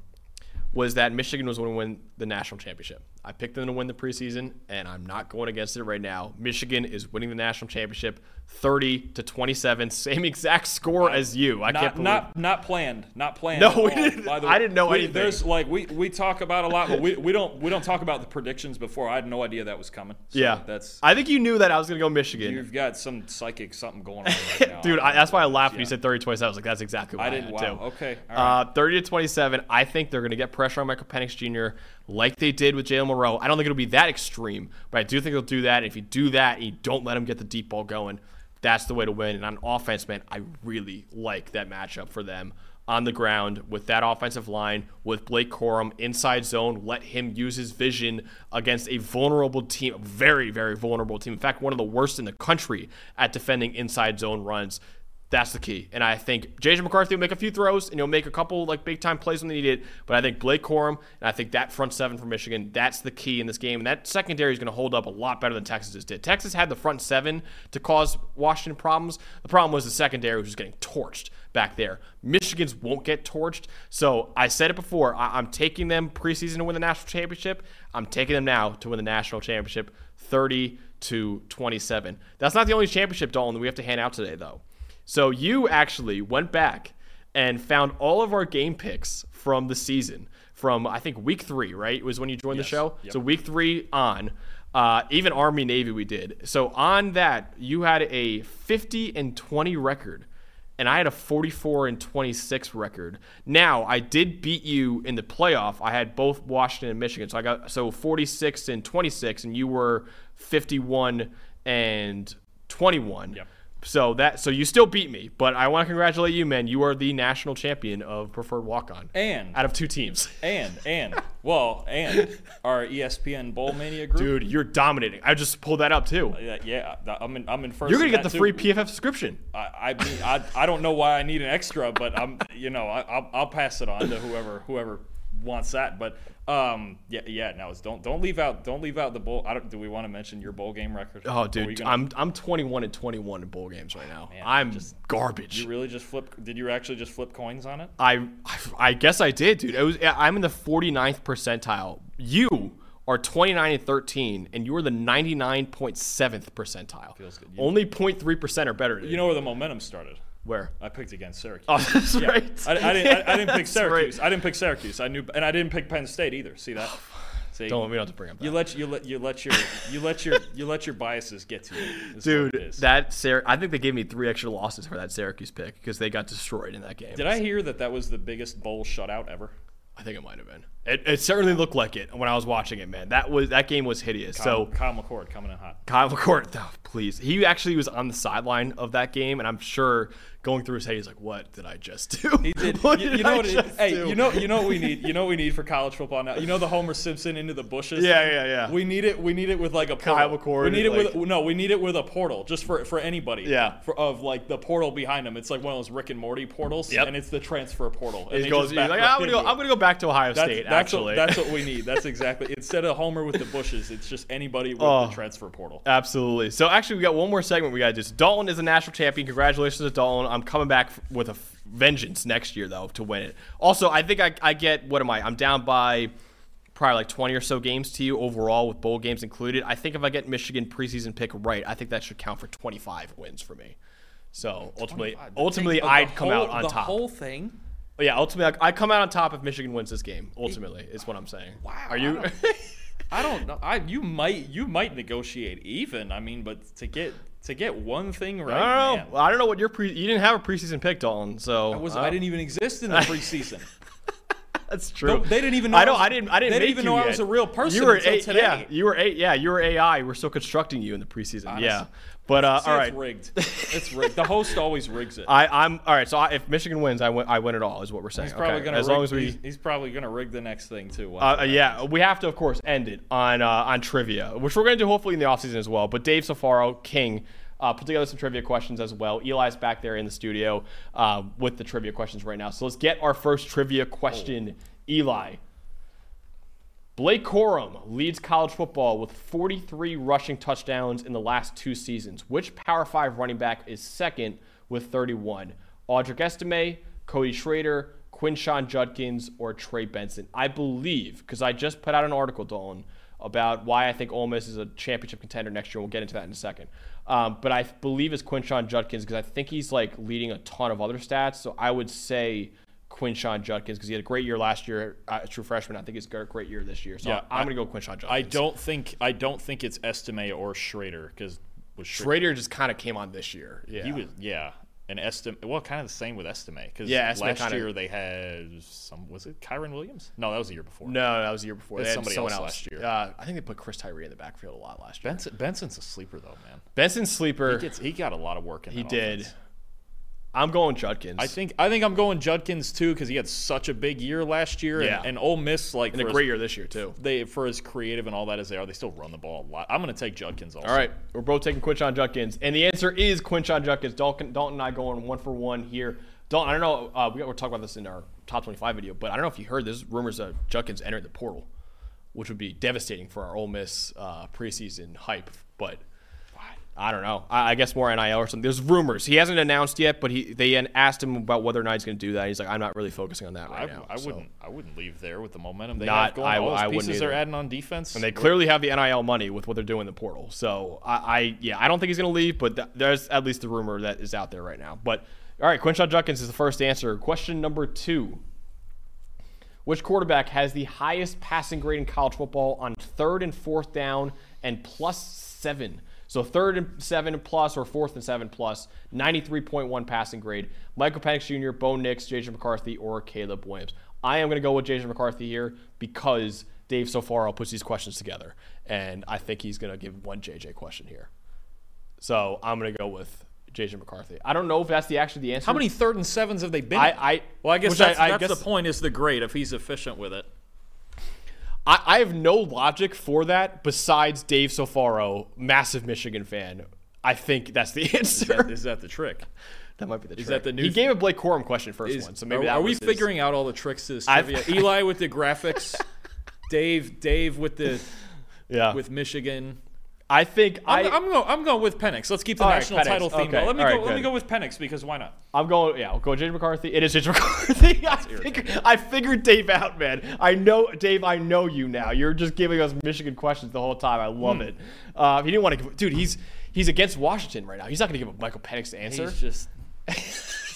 was that Michigan was going to win the national championship. I picked them to win the preseason, and I'm not going against it right now. Michigan is winning the national championship 30 to 27, same exact score as you. I can't believe not not planned. Not planned. No, we didn't- the I didn't know we, anything. There's like we, we talk about a lot, but we, we don't we don't talk about the predictions before. I had no idea that was coming. So Yeah, that's I think you knew that I was going to go Michigan. you've got some psychic something going on right now. Dude, I, that's why I laughed when you said 30 27. I was like, that's exactly what I, I didn't. Wow. too. Okay. Right. Uh, 30 to 27. I think they're going to get pressure on Michael Penix Jr. like they did with Jalen Milroe. I don't think it'll be that extreme, but I do think they'll do that. If you do that and you don't let him get the deep ball going, that's the way to win. And on offense, man, I really like that matchup for them on the ground with that offensive line, with Blake Corum inside zone. Let him use his vision against a vulnerable team, a very, very vulnerable team. In fact, one of the worst in the country at defending inside zone runs. That's the key. And I think JJ McCarthy will make a few throws and he'll make a couple like big time plays when they need it. But I think Blake Corum and I think that front seven for Michigan, that's the key in this game. And that secondary is going to hold up a lot better than Texas did. Texas had the front seven to cause Washington problems. The problem was the secondary was just getting torched back there. Michigan's won't get torched. So I said it before. I- I'm taking them preseason to win the national championship. I'm taking them now to win the national championship 30 to 27. That's not the only championship, Dalton, that we have to hand out today, though. So you actually went back and found all of our game picks from the season from I think week three, right? It Was when you joined Yes. the show. Yep. So week three on, uh, even Army Navy we did. So on that you had a 50 and 20 record, and I had a 44 and 26 record. Now I did beat you in the playoff. I had both Washington and Michigan, so I got so 46 and 26, and you were 51 and 21. Yep. So that so you still beat me, but I want to congratulate you, man. You are the national champion of preferred walk on. And- out of two teams. and and well and our ESPN Bowl Mania group. Dude, you're dominating. I just pulled that up too. Yeah, yeah, I'm in. I'm in 1st You're gonna get the free PFF subscription. I, I mean, I, I don't know why I need an extra, but I'm, you know, I, I'll, I'll pass it on to whoever whoever wants that. But um, yeah, yeah. Now it's don't don't leave out don't leave out the bowl. I don't. Do we want to mention your bowl game record? Oh, Or are you dude, gonna- I'm I'm 21 and 21 in bowl games right now. man, I'm just- garbage. You really just flip? Did you actually just flip coins on it? I I guess I did, dude. It was I'm in the 49th percentile. You are 29 and 13, and you are the 99.7th percentile. Feels good. Only 0.3 percent are better. You know where the momentum started? Where? I picked against Syracuse. Oh, that's Yeah. right. I, I didn't. I, I didn't pick Syracuse. right. I didn't pick Syracuse. I knew, and I didn't pick Penn State either. See that? Oh, See, Don't we don't have to bring up that. you let you let you let your you let your you let your biases get to you. is what it Dude, that Syr- I think they gave me three extra losses for that Syracuse pick because they got destroyed in that game. Did I hear that that was the biggest bowl shutout ever? I think it might have been. It, it certainly looked like it when I was watching it, man. That was that game was hideous. Kyle, so Kyle McCord coming in hot. Kyle McCourt, oh, please. He actually was on the sideline of that game, and I'm sure going through his head, he's like, "What did I just do? He did. what you, did you know I what? It, hey, do?" you know you know what we need. You know what we need for college football now. You know the Homer Simpson into the bushes. Yeah, yeah, yeah. We need it. We need it with like a Kyle. McCord We need it and, with no. We need it with a portal just for for anybody. Yeah. For, of like the portal behind him. It's like one of those Rick and Morty portals. Yep. and it's the transfer portal. And He goes, he's like, I'm gonna go. I'm gonna go back to Ohio That's, State. that's actually, what, that's what we need. That's exactly instead of Homer with the bushes, it's just anybody with Oh. the transfer portal. Absolutely. So actually, we got one more segment we got to do. So Dalton is a national champion. Congratulations to Dalton. I'm coming back with a f- vengeance next year though to win it. Also, I think I, I get what am I? I'm down by probably like 20 or so games to you overall with bowl games included. I think if I get Michigan preseason pick right, I think that should count for 25 wins for me. So ultimately, ultimately, The I'd whole- come out on the top. whole thing. Yeah, ultimately, I, I come out on top if Michigan wins this game. Ultimately, is what I'm saying. Wow, Are you? I don't- I don't know. I you might you might negotiate even. I mean, but to get to get one thing right, I don't know. Well, I don't know what your pre. You didn't have a preseason pick, Dalton. So I was uh, I didn't even exist in the preseason. That's true. No, they didn't even know I I was- I didn't. I didn't. they didn't even know I was a real person You were today. Yeah, you were a, Yeah, you were AI. We're still constructing you in the preseason. Honest- Yeah, but uh, See, all it's rigged. It's rigged. The host always rigs it. I, I'm all right. So I, if Michigan wins, I win. I win it all. Is what we're saying. He's probably okay. gonna as rig, long as we. he's, he's probably gonna rig the next thing too. Uh, yeah, we have to, of course, end it on uh, on trivia, which we're going to do hopefully in the offseason as well. But Dave Safaro, King, uh, put together some trivia questions as well. Eli's back there in the studio uh, with the trivia questions right now. So let's get our first trivia question. Eli. Blake Corum leads college football with 43 rushing touchdowns in the last two seasons. Which Power 5 running back is second with 31? Audric Estime, Cody Schrader, Quinshon Judkins, or Trey Benson? I believe, because I just put out an article, Dalton, about why I think Ole Miss is a championship contender next year. We'll get into that in a second. Um, but I believe it's Quinshon Judkins because I think he's like leading a ton of other stats. So I would say Quinshon Judkins because he had a great year last year, uh, true freshman. I think he's got a great year this year. So Yeah, I'm I- going to go Quinshon Judkins. I don't think I don't think it's Estime or Schrader because Schrader, Schrader just kind of came on this year. Yeah. he was yeah. And Estime, well, kind of the same with Estime because Yeah, Estime last kinda- year they had some. Was it Kyren Williams? No, that was the year before. no, that was the year before. They had somebody someone else last year. Uh, I think they put Chris Tyree in the backfield a lot last year. Benson, Benson's a sleeper though, man. Benson's sleeper. He, gets, he got a lot of work in. he did. offense. I'm going Judkins. I think I think I'm going Judkins too because he had such a big year last year. Yeah. And, and Ole Miss like and a great as, year this year too. they for as creative and all that as they are, they still run the ball a lot. I'm going to take Judkins also. All right, we're both taking Quinshon Judkins, and the answer is Quinshon Judkins. Dalton, Dalton and I going one for one here. Dalton, I don't know. Uh, we we're talking about this in our top 25 video, but I don't know if you heard. There's rumors that Judkins entered the portal, which would be devastating for our Ole Miss uh, preseason hype. But I don't know. I, I guess more NIL or something. There's rumors. He hasn't announced yet, but he they asked him about whether or not he's going to do that. He's like, I'm not really focusing on that right I, now. I So- wouldn't. I wouldn't leave there with the momentum they Not- have going. I- all those I pieces they're adding on defense. And they clearly have the NIL money with what they're doing in the portal. So I, I yeah, I don't think he's going to leave, but th- there's at least the rumor that is out there right now. But all right, Quinshon Judkins is the first answer. Question number two. Which quarterback has the highest passing grade in college football on third and fourth down and plus seven? So third and seven plus or fourth and seven plus, 93.1 passing grade. Michael Penix Jr., Bo Nix, J.J. McCarthy, or Caleb Williams. I am going to go with J.J. McCarthy here because Dave Sofaro puts these questions together, and I think he's going to give one J.J. question here. So I'm going to go with J.J. McCarthy. I don't know if that's the actually the answer. How many third and sevens have they been? I, I well, I guess that's, I, I that's guess, the point. Is the grade if he's efficient with it? I, I have no logic for that besides Dave Sofaro, massive Michigan fan. I think that's the answer. That, is that the trick? That might be the trick. Is that the new he th- gave a Blake Corum question first Is- one, so maybe are, that are we his- figuring out all the tricks to this trivia? Eli with the graphics, Dave, Dave with the Yeah, with Michigan. I think I'm, I, I'm going. I'm going with Penix. Let's keep the right, national title theme. Okay. Let me all go. right, let me go with Penix because why not? I'm going. Yeah, I'll go J.J. McCarthy. It is J.J. McCarthy. I, figured, I figured Dave out, man. I know Dave. I know you now. You're just giving us Michigan questions the whole time. I Hmm. love it. Uh, he didn't want to, dude. He's he's against Washington right now. He's not going to give Michael Penix the answer. He's just.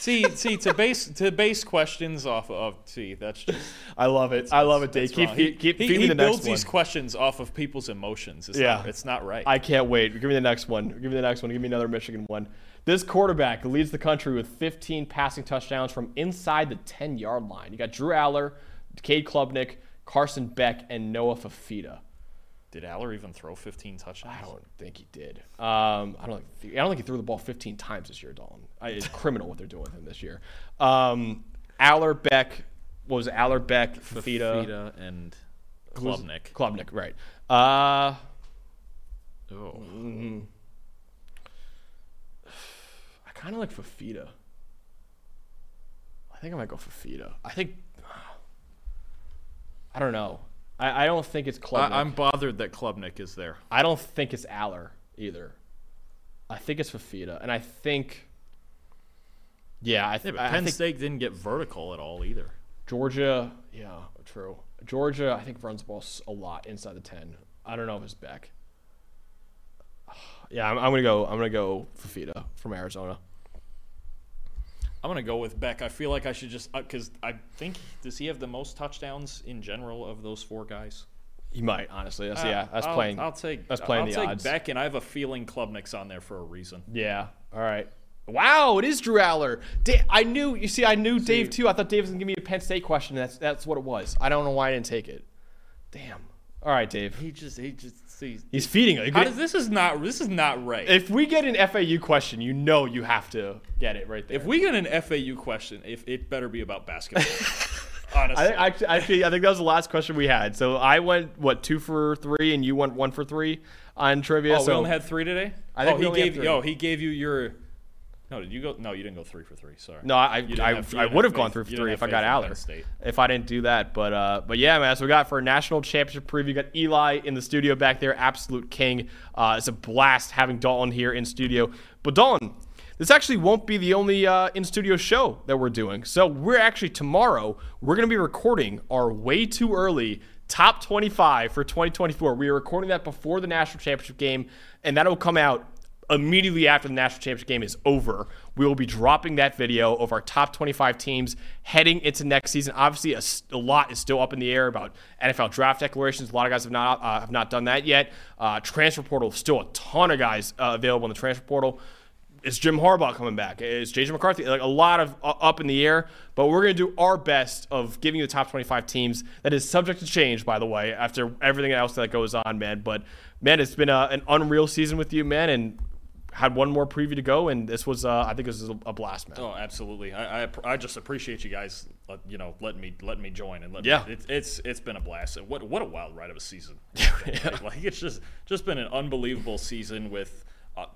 see, see to base to base questions off of. See, that's just. I love it. I love it, Dave. Keep wrong. keep, keep he, feed me he the builds next one. these questions off of people's emotions. It's Yeah. not, it's not right. I can't wait. Give me the next one. Give me the next one. Give me another Michigan one. This quarterback leads the country with 15 passing touchdowns from inside the 10 yard line. You got Drew Allar, Cade Klubnik, Carson Beck, and Noah Fifita. Did Allar even throw 15 touchdowns? I don't think he did. Um, I don't. Think, I don't think he threw the ball 15 times this year, Dalton. I, it's criminal what they're doing with him this year. Um, Allar, Beck. What was it? Allar, Beck, Fifita, Fifita and who's- Klubnik. Klubnik, right? Uh, Oh. I kind of like Fifita. I think I might go Fifita. I think. I don't know. I, I don't think it's Klubnik. I, I'm bothered that Klubnik is there. I don't think it's Allar either. I think it's Fifita, and I think. Yeah, I, Yeah, th- but I Penn think State didn't get vertical at all either. Georgia. Yeah, true. Georgia, I think runs the ball a lot inside the ten. I don't know if it's Beck. Yeah, I'm, I'm gonna go. I'm gonna go Fifita from Arizona. I'm gonna go with Beck. I feel like I should just uh, because I think does he have the most touchdowns in general of those four guys? He might honestly. That's, yeah, that's I'll, playing. I'll take. that's playing I'll the take odds. Beck, and I have a feeling Klubnik's on there for a reason. Yeah. All right. Wow, it is Drew Allar. Da- I knew. You see, I knew Dave too. I thought Dave was gonna give me a Penn State question. That's that's what it was. I don't know why I didn't take it. Damn. All right, Dave. He just he just sees. He's feeding it. How does, this is not this is not right. If we get an FAU question, you know you have to get it right there. If we get an FAU question, if it better be about basketball. Honestly, I think actually, I think that was the last question we had. So I went what two for three, and you went one for three on trivia. oh, so we only had three today. I think oh, he gave yo he gave you your. No, did you go? No, you didn't go three for three. Sorry. No, I I, have- I would have gone through for three if I got Allar. State. If I didn't do that, but uh, but yeah, man. So we got for a national championship preview. Got Eli in the studio back there, absolute king. Uh, it's a blast having Dalton here in studio. But Dalton, this actually won't be the only uh, in studio show that we're doing. So we're actually tomorrow we're going to be recording our way too early top 25 for 2024. We are recording that before the national championship game, and that'll come out immediately after the national championship game is over, we will be dropping that video of our top 25 teams heading into next season. Obviously, a lot is still up in the air about NFL draft declarations. A lot of guys have not uh, have not done that yet. Uh, transfer portal, still a ton of guys uh, available in the transfer portal. Is Jim Harbaugh coming back? Is JJ McCarthy? Like a lot of uh, up in the air, but we're going to do our best of giving you the top 25 teams. That is subject to change, by the way, after everything else that goes on, man. But man, it's been a, an unreal season with you, man, and had one more preview to go, and this was, uh, I think, this was a blast, man. Oh, absolutely. I, I I just appreciate you guys, uh, you know, letting me letting me join and let Yeah. Me, it's it's it's been a blast. And what what a wild ride of a season. like, like, it's just just been an unbelievable season with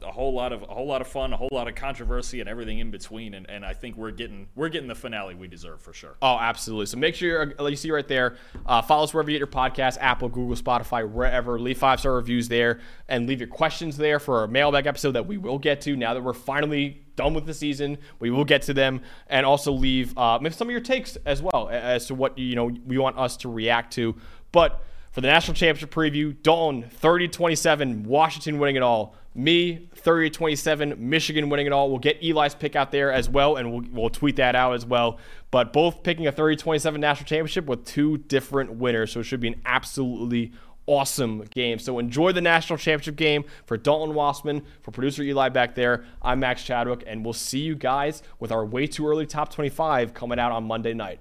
a, whole lot of a whole lot of fun, a whole lot of controversy, and everything in between. And, and I think we're getting we're getting the finale we deserve for sure. Oh, absolutely. So make sure uh, you see right there. Uh, follow us wherever you get your podcast Apple, Google, Spotify, wherever. Leave five star reviews there and leave your questions there for our mailbag episode that we will get to now that we're finally done with the season. We will get to them and also leave uh, some of your takes as well as to what you know we want us to react to. But for the national championship preview, Dalton 30 27, Washington winning it all. Me 30 27, Michigan winning it all. We'll get Eli's pick out there as well, and we'll, we'll tweet that out as well. But both picking a 30 27 national championship with two different winners. So it should be an absolutely awesome game. So enjoy the national championship game for Dalton Wasserman, for producer Eli back there. I'm Max Chadwick, and we'll see you guys with our way too early top 25 coming out on Monday night.